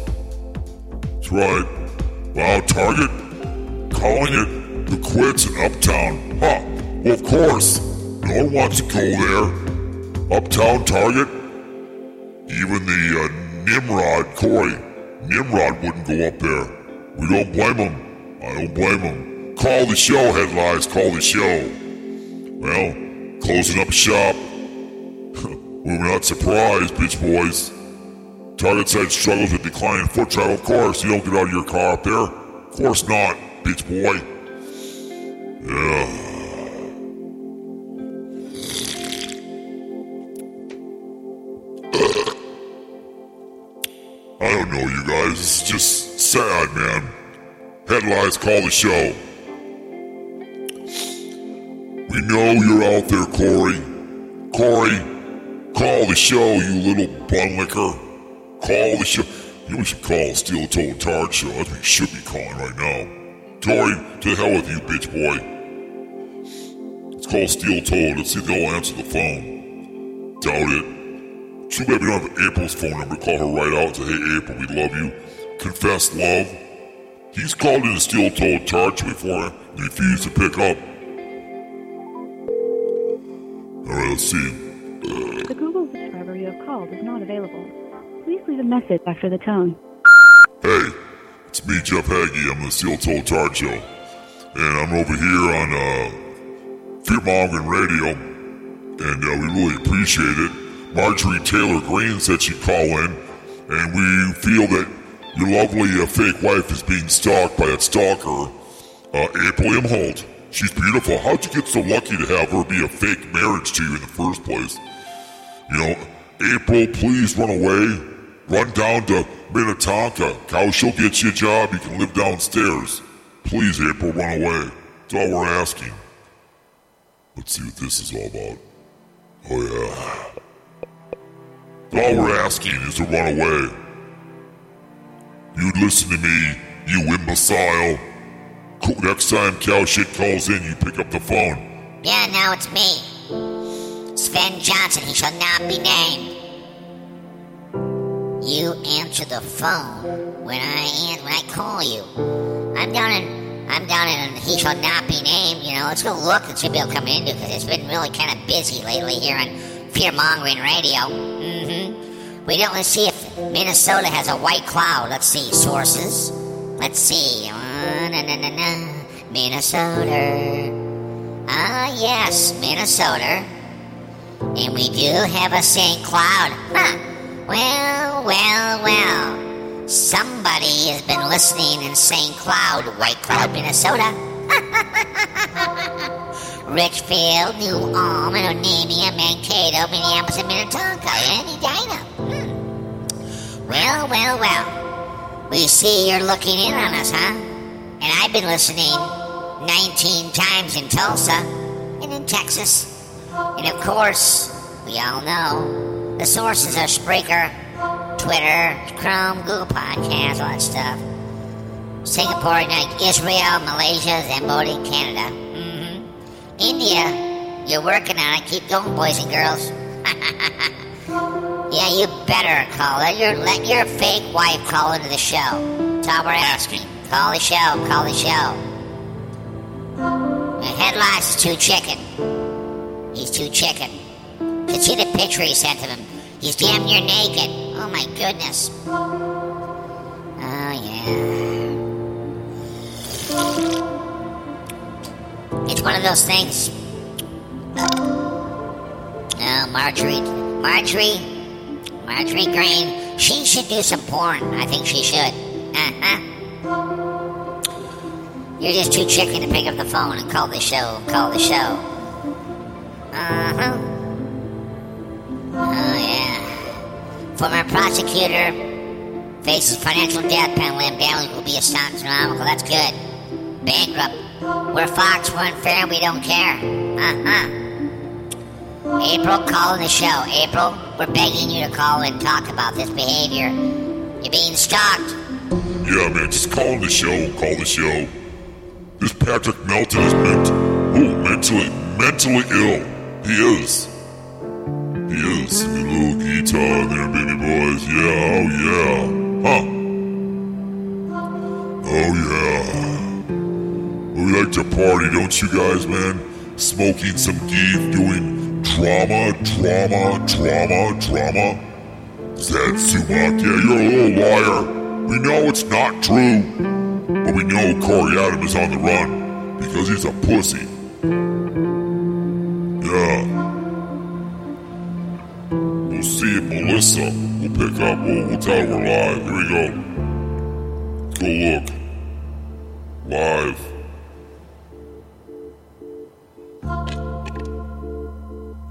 That's right. Wow, Target calling it the quits in Uptown. Huh. Well, of course. No one wants to go there. Uptown Target. Even the uh, Nimrod, Corey, Nimrod wouldn't go up there. We don't blame him. I don't blame him. Call the show, headlines. Call the show. Well, closing up shop. we were not surprised, bitch boys. Target site struggles with declining foot travel. Of course, you don't get out of your car up there. Of course not, bitch boy. Yeah. I don't know, you guys. It's just sad, man. Headlines call the show. Know you're out there, Corey. Corey, call the show, you little bun licker. Call the show. You know we should call Steel Toe Tard Show. That's what we should be calling right now. Tori, to hell with you, bitch boy. Let's call Steel Toe. Let's see if they'll answer the phone. Doubt it. Too bad we don't have April's phone number. Call her right out. and Say, hey, April, we love you. Confess love. He's called in a steel-toed charge before and refused to pick up. Right. The Google subscriber you have called is not available. Please leave a message after the tone. Hey, it's me, Jeff Haggy. I'm the Steel Toe Tard Show. And I'm over here on uh, Fear Mongering Radio. And uh, we really appreciate it. Marjorie Taylor Greene said she'd call in. And we feel that your lovely uh, fake wife is being stalked by that stalker, uh, April M. Holt. She's beautiful. How'd you get so lucky to have her be a fake marriage to you in the first place? You know, April, please run away. Run down to Minnetonka. Cow, she'll get you a job. You can live downstairs. Please, April, run away. That's all we're asking. Let's see what this is all about. Oh, yeah. All we're asking is to run away. You'd listen to me, you imbecile. Next time cow shit calls in, you pick up the phone. Yeah, now it's me. Sven Johnson, he shall not be named. You answer the phone when I when I call you. I'm down in I'm down in he shall not be named. You know, let's go look and see what people come into because it's been really kind of busy lately here on Fear Mongering Radio. Mm-hmm. We don't let's see if Minnesota has a white cloud. Let's see sources. Let's see. Uh, na, na, na, na. Minnesota. Ah, yes, Minnesota. And we do have a St. Cloud. Huh. Well, well, well. Somebody has been listening in St. Cloud, White Cloud, Minnesota. Richfield, New Ulm, Onamia, Mankato, Minneapolis, and Minnetonka, and Edina. Hmm. Well, well, well. We see you're looking in on us, huh? And I've been listening 19 times in Tulsa and in Texas. And of course, we all know the sources are Spreaker, Twitter, Chrome, Google Podcasts, all that stuff. Singapore, Israel, Malaysia, Cambodia, Canada. hmm India, you're working on it. Keep going, boys and girls. yeah, you better call. Let your let your fake wife call into the show. That's all we're asking. Call the show. Call the show. The headlines is too chicken. He's too chicken. Could see the picture he sent to him. He's damn near naked. Oh my goodness. Oh yeah. It's one of those things. Oh, Marjorie, Marjorie, Marjorie Greene. She should do some porn. I think she should. Uh-huh. You're just too chicken to pick up the phone and call the show. Call the show. Uh huh. Oh, yeah. Former prosecutor faces financial death penalty and family will be astronomical. That's good. Bankrupt. We're Fox, we're unfair, we don't care. Uh huh. April, call in the show. April, we're begging you to call and talk about this behavior. You're being stalked. Yeah, man, just call the show. Call the show. This Patrick Melton is ment- oh, mentally, mentally ill. He is. He is. Your little guitar there, baby boys. Yeah, oh yeah. Huh. Oh yeah. We like to party, don't you guys, man? Smoking some geef, doing drama, drama, drama, drama. Is that sumac? Yeah, you're a little liar. We know it's not true. But we know Corey Adam is on the run because he's a pussy. Yeah. We'll see if Melissa will pick up. We'll, we'll tell her we're live. Here we go. Go look. Live.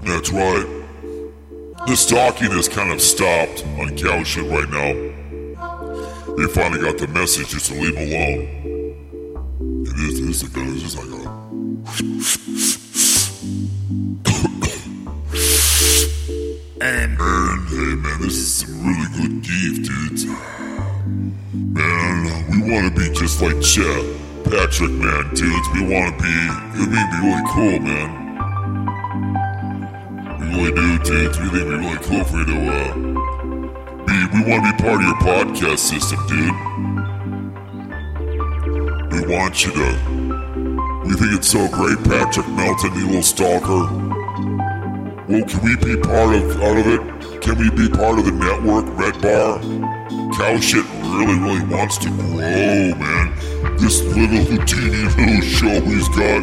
That's right. This talking has kind of stopped on cow shit right now. They finally got the message just to leave alone. It is, it is like a, it's just like a. and, and hey man, this is some really good gift, dudes. Man, we want to be just like Chet, Patrick, man, dudes. We want to be, it'd be really cool, man. We really do, dudes. We think it'd be really cool for you to, uh, be, we want to be part of your podcast system, dude. We want you to, we think it's so great, Patrick Melton, you little stalker. Well, can we be part of, out of it? Can we be part of the network, Red Bar? Cow shit really, really wants to grow, man. This little teeny little show he's got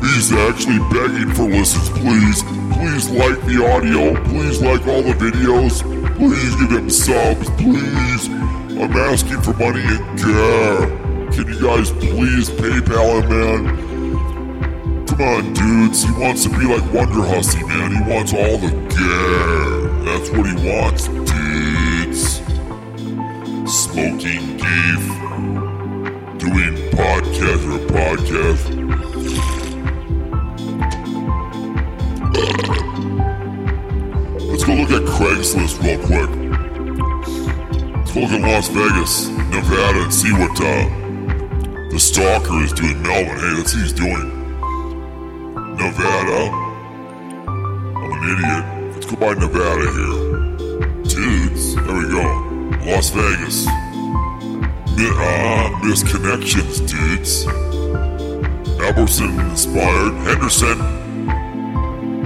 He's actually begging for listens. Please, please like the audio. Please like all the videos. Please give him subs. Please. I'm asking for money in care. Can you guys please PayPal him, man? Come on, dudes. He wants to be like Wonder Hussy, man. He wants all the gear. That's what he wants, dudes. Smoking beef. Doing podcast or podcast. Craigslist real quick. Let's look at Las Vegas, Nevada, and see what uh, the stalker is doing. Melvin, hey, let's see he's doing. Nevada. I'm an idiot. Let's go by Nevada here. Dudes, there we go. Las Vegas. Mi- uh, misconnections, dudes. Albertson inspired. Henderson.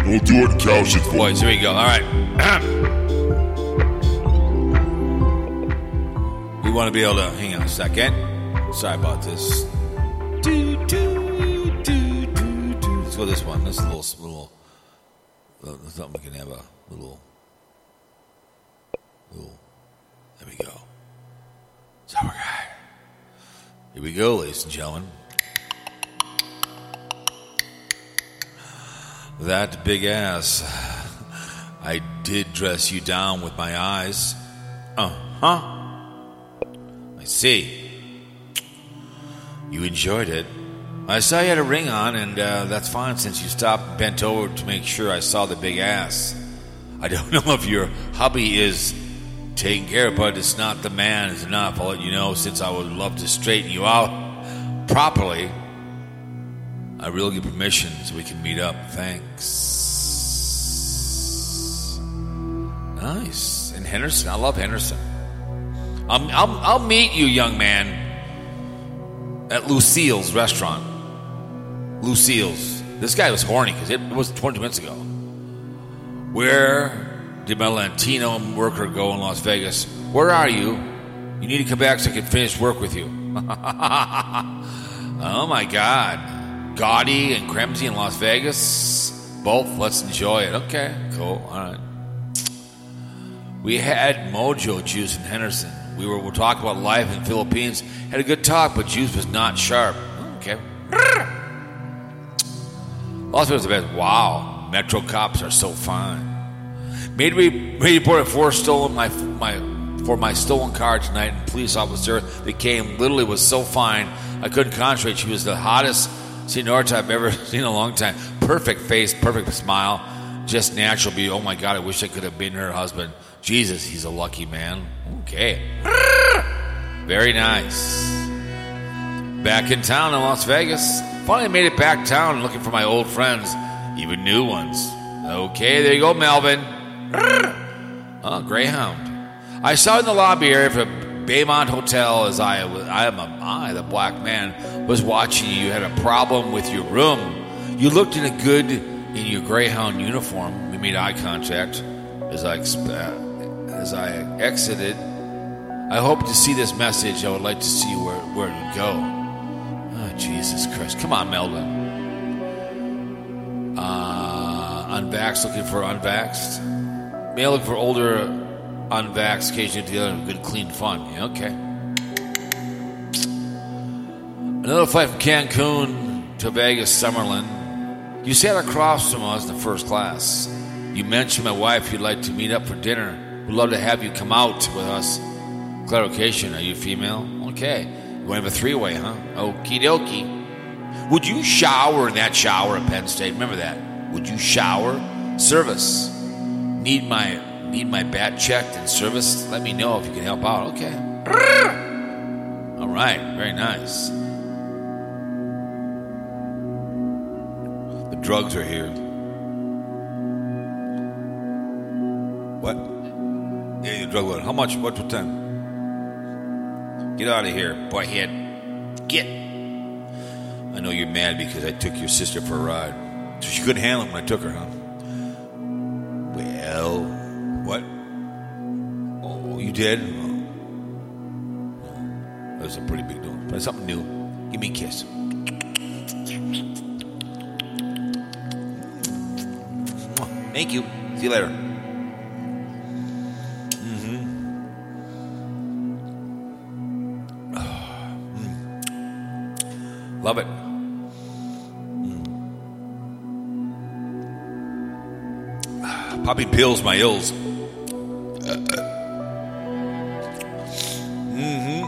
We'll do it in Cowshit's Boys, here we go. All right. want to be able to. Hang on a second. Sorry about this. Do, do, do, do, do. Let's go this one. This is little, little, little, something we can have a little, little. There we go. So we're. Here we go, ladies and gentlemen. That big ass. I did dress you down with my eyes. Uh huh. I see. You enjoyed it. I saw you had a ring on, and uh, that's fine since you stopped bent over to make sure I saw the big ass. I don't know if your hubby is taken care of, but it's not the man is enough. I'll let you know since I would love to straighten you out properly. I will give permission so we can meet up. Thanks. Nice. And Henderson, I love Henderson. I'll, I'll, I'll meet you, young man, at Lucille's restaurant. Lucille's. This guy was horny because it was 20 minutes ago. Where did my Latino worker go in Las Vegas? Where are you? You need to come back so I can finish work with you. oh my God. Gaudy and Kremsy in Las Vegas. Both. Let's enjoy it. Okay, cool. All right. We had Mojo Juice in Henderson. We were, we were talking about life in the Philippines. Had a good talk, but Juice was not sharp. Okay. Las Vegas the best. Wow. Metro cops are so fine. Made me made report for stolen my my for my stolen car tonight, and police officer that came literally was so fine I couldn't concentrate. She was the hottest senorita I've ever seen in a long time. Perfect face, perfect smile, just natural beauty. Oh my God, I wish I could have been her husband. Jesus, he's a lucky man. Okay. Very nice. Back in town in Las Vegas. Finally made it back town looking for my old friends, even new ones. Okay, there you go, Melvin. Oh, Greyhound. I saw in the lobby area of a Baymont Hotel as I was, I am a, I, the black man, was watching you. You had a problem with your room. You looked in a good in your Greyhound uniform. We made eye contact as I exp- as I exited. I hope to see this message. I would like to see where where it would go. Oh, Jesus Christ! Come on, Melvin. Uh, unvaxxed looking for unvaxxed. Male looking for older unvaxxed, occasionally together good, clean fun. Yeah, okay. Another flight from Cancun to Vegas, Summerlin. You sat across from us in the first class. You mentioned my wife you'd like to meet up for dinner. We'd love to have you come out with us. Clarification, are you female? Okay. You want to have a three way, huh? Okie dokie. Would you shower in that shower at Penn State? Remember that. Would you shower? Service. Need my need my bat checked and service? Let me know if you can help out. Okay. All right. Very nice. The drugs are here. What? Yeah, you drug lord. How much? What for? time? Get out of here, boyhead. Get. I know you're mad because I took your sister for a ride. So she couldn't handle it when I took her, huh? Well, what? Oh, you did? Oh. That was a pretty big deal. But something new. Give me a kiss. Thank you. See you later. Love it. Mm. Popping pills, my ills. Mm-hmm.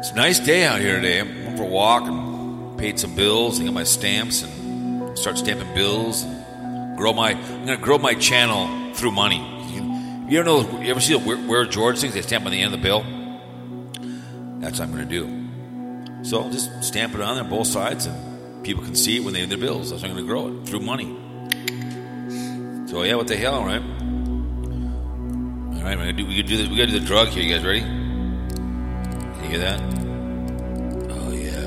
It's a nice day out here today. I went for a walk and paid some bills and got my stamps and start stamping bills. And grow my. I'm gonna grow my channel through money. You, you ever know? You ever see the where, where George things? They stamp on the end of the bill. That's what I'm gonna do. So just stamp it on there, both sides, and people can see it when they have their bills. That's how I'm gonna grow it through money. So yeah, what the hell, right? All right, we're gonna do, we do the, we gotta do the drug here. You guys ready? Can you hear that? Oh yeah.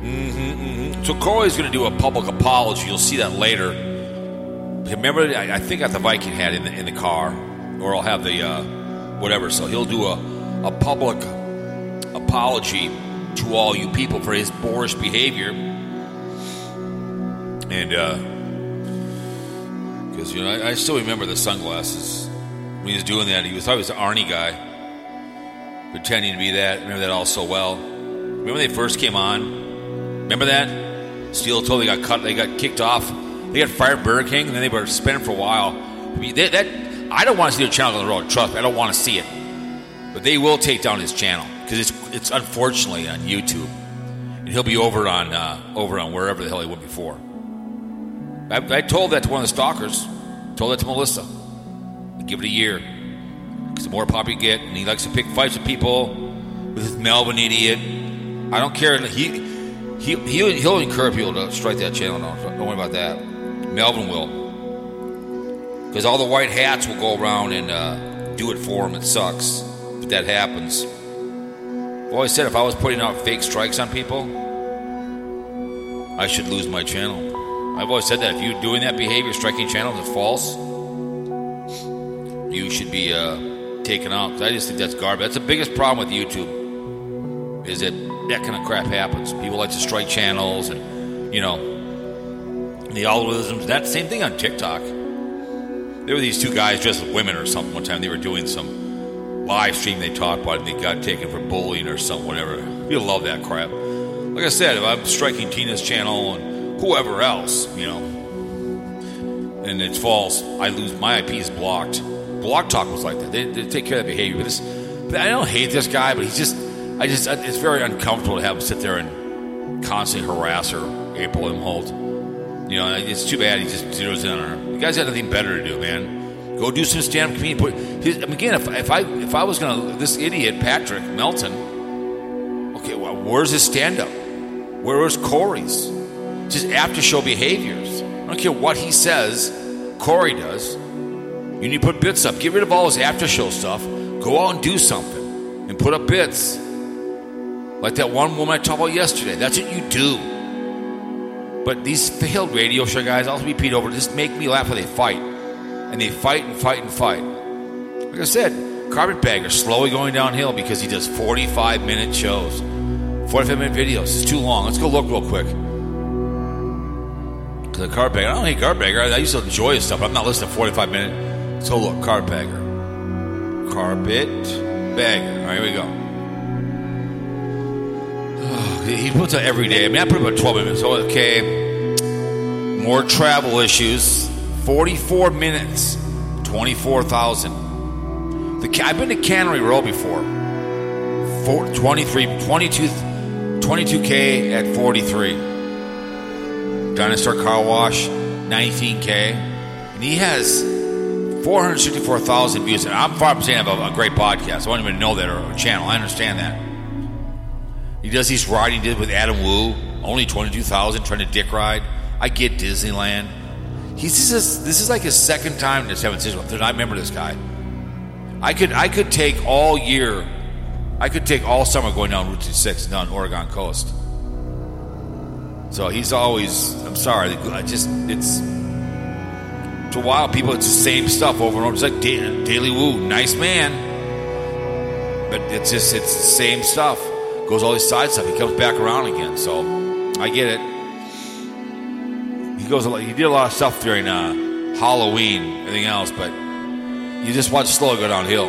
Mm-hmm, mm-hmm. So Corey's going to do a public apology. You'll see that later. Remember, I, I think I got the Viking hat in the, in the car, or I'll have the uh, whatever. So he'll do a, a public apology to all you people for his boorish behavior. And uh, because you know, I, I still remember the sunglasses when he was doing that. He was was the Arnie guy, pretending to be that. Remember that all so well. Remember when they first came on? Remember that? Steel told they got cut. They got kicked off. They got fired Burger King, and then they were spinning for a while. I mean, they, that I don't want to see their channel on the road. Trust me, I don't want to see it. But they will take down his channel because it's it's unfortunately on YouTube, and he'll be over on uh, over on wherever the hell he went before. I, I told that to one of the stalkers. Told that to Melissa. Give it a year. Because the more pop you get, and he likes to pick fights with people, with this Melvin idiot. I don't care. He he he'll, he'll encourage people to strike that channel. Don't worry about that. Melvin will. Because all the white hats will go around and uh, do it for them. It sucks, but that happens. I've always said if I was putting out fake strikes on people, I should lose my channel. I've always said that if you're doing that behavior, striking channels is false, you should be uh, taken out. I just think that's garbage. That's the biggest problem with YouTube, is that that kind of crap happens. People like to strike channels, and you know, the algorithms. That same thing on TikTok. There were these two guys dressed as women or something. One time they were doing some live stream. They talked about and They got taken for bullying or something. Whatever. People love that crap. Like I said, if I'm striking Tina's channel and whoever else, you know, and it's false, I lose my IP is blocked. Block Talk was like that. They, they take care of that behavior. But, this, I don't hate this guy, but he's just, I just, it's very uncomfortable to have him sit there and constantly harass her, April M. You know, it's too bad he just zeroes in on her. The guy's got nothing better to do, man. Go do some stand-up comedy. Put his, again, if, if I if I was gonna this idiot Patrick Melton, okay, well, where's his stand-up? Where's Corey's? Just after-show behaviors. I don't care what he says. Corey does. You need to put bits up. Get rid of all his after-show stuff. Go out and do something, and put up bits. Like that one woman I talked about yesterday. That's what you do. But these failed radio show guys, I'll repeat over, just make me laugh when they fight. And they fight and fight and fight. Like I said, Carpetbagger slowly going downhill because he does 45 minute shows. 45 minute videos. It's too long. Let's go look real quick. Because the Carpetbagger, I don't hate Carpetbagger. I, used to enjoy his stuff, I'm not listening to 45 minute. Let's go look. Carpetbagger. Carpetbagger. All right, here we go. He puts out every day. I mean, I put about 12 minutes. Okay. More travel issues. 44 minutes. 24,000. The I've been to Cannery Row before. Four, 23, 22, 22K at 43. Dinosaur Car Wash, 19K. And he has 464,000 views. And I'm far from saying I have a, a great podcast. I don't even know that or a channel. I understand that. He does these riding did with Adam Wu, only 22,000, trying to dick ride. I get Disneyland. He's this is this is like his second time to San Francisco. I remember this guy. I could I could take all year, I could take all summer going down Route 26 down Oregon coast. So he's always. I'm sorry. I just it's. For a while, people it's the same stuff over and over. It's like Daily Woo, nice man, but it's just it's the same stuff. Goes all these side stuff. He comes back around again. So I get it. He goes. He did a lot of stuff during uh, Halloween, everything else, but you just watch Slow go downhill.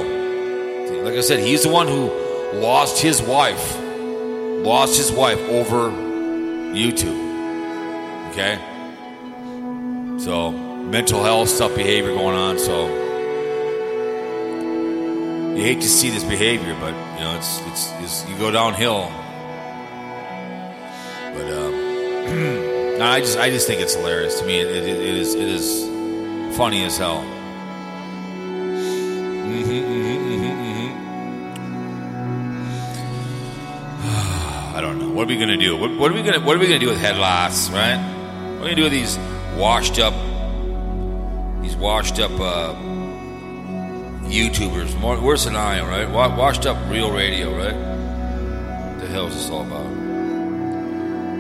Like I said, he's the one who lost his wife, lost his wife over YouTube. Okay, so mental health stuff, behavior going on. So you hate to see this behavior, but know it's it's, it's you go downhill. But um, no, I just I just think it's hilarious to me. It, it, it is it is funny as hell. Mhm, mhm, mhm, mhm. I don't know. What are we gonna do? What, what are we gonna What are we gonna do with head loss? Right? What are we gonna do with these washed up, these washed up uh, YouTubers? More, worse than I am, right? Wa- Washed up real radio, right? The hell is this all about?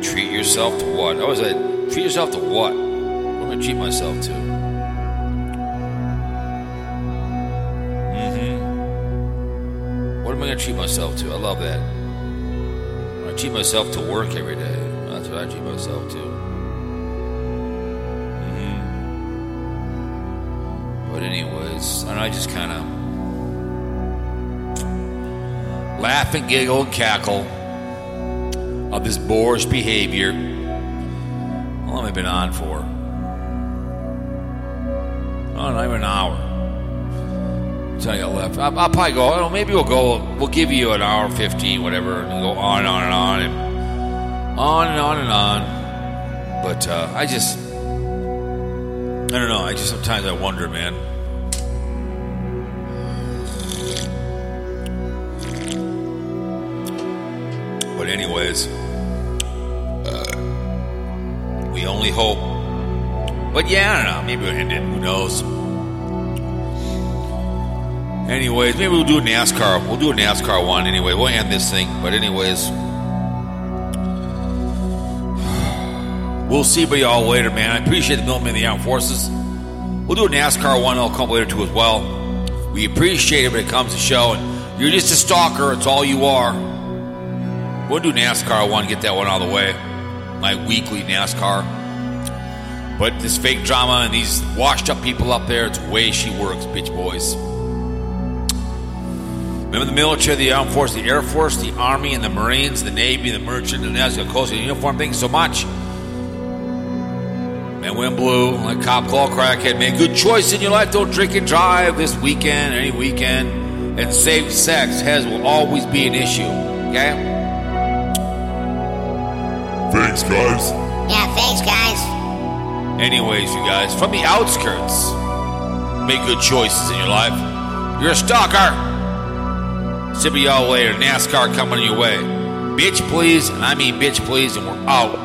Treat yourself to what? I was like, treat yourself to what? What am I treat myself to? Mm-hmm. What am I gonna treat myself to? I love that. I treat myself to work every day. That's what I treat myself to. But anyways, and I just kind of laugh and giggle and cackle of this boorish behavior. How long have I been on for? Oh, not even an hour. Until I got left. I'll, I'll probably go. Know, maybe we'll go. We'll give you an hour fifteen, whatever, and go on and on and on and on and on and on. But uh, I just, I don't know. I just sometimes I wonder, man. But anyways, uh, we only hope. But yeah, I don't know. Maybe we'll end it. Who knows? Anyways, maybe we'll do a NASCAR. We'll do a NASCAR one anyway. We'll end this thing. But anyways, we'll see about y'all later, man. I appreciate the military and the armed forces. We'll do a NASCAR one. I'll come later too as well. We appreciate it when it comes to show. And you're just a stalker. It's all you are. We'll do NASCAR one. Get that one out of the way. My weekly NASCAR. But this fake drama and these washed up people up there, it's the way she works, bitch boys. Remember the military, the armed force, the air force, the army, and the marines, the navy, the merchant, the national coast, the uniform. Thank you so much. Man, win blue, like cop call crackhead. Man, good choice in your life. Don't drink and drive this weekend, any weekend. And safe sex has will always be an issue. Okay. Thanks, guys. Yeah, thanks, guys. Anyways, you guys, from the outskirts, make good choices in your life. You're a stalker. See y'all later. NASCAR coming your way. Bitch, please, and I mean bitch, please, and we're out.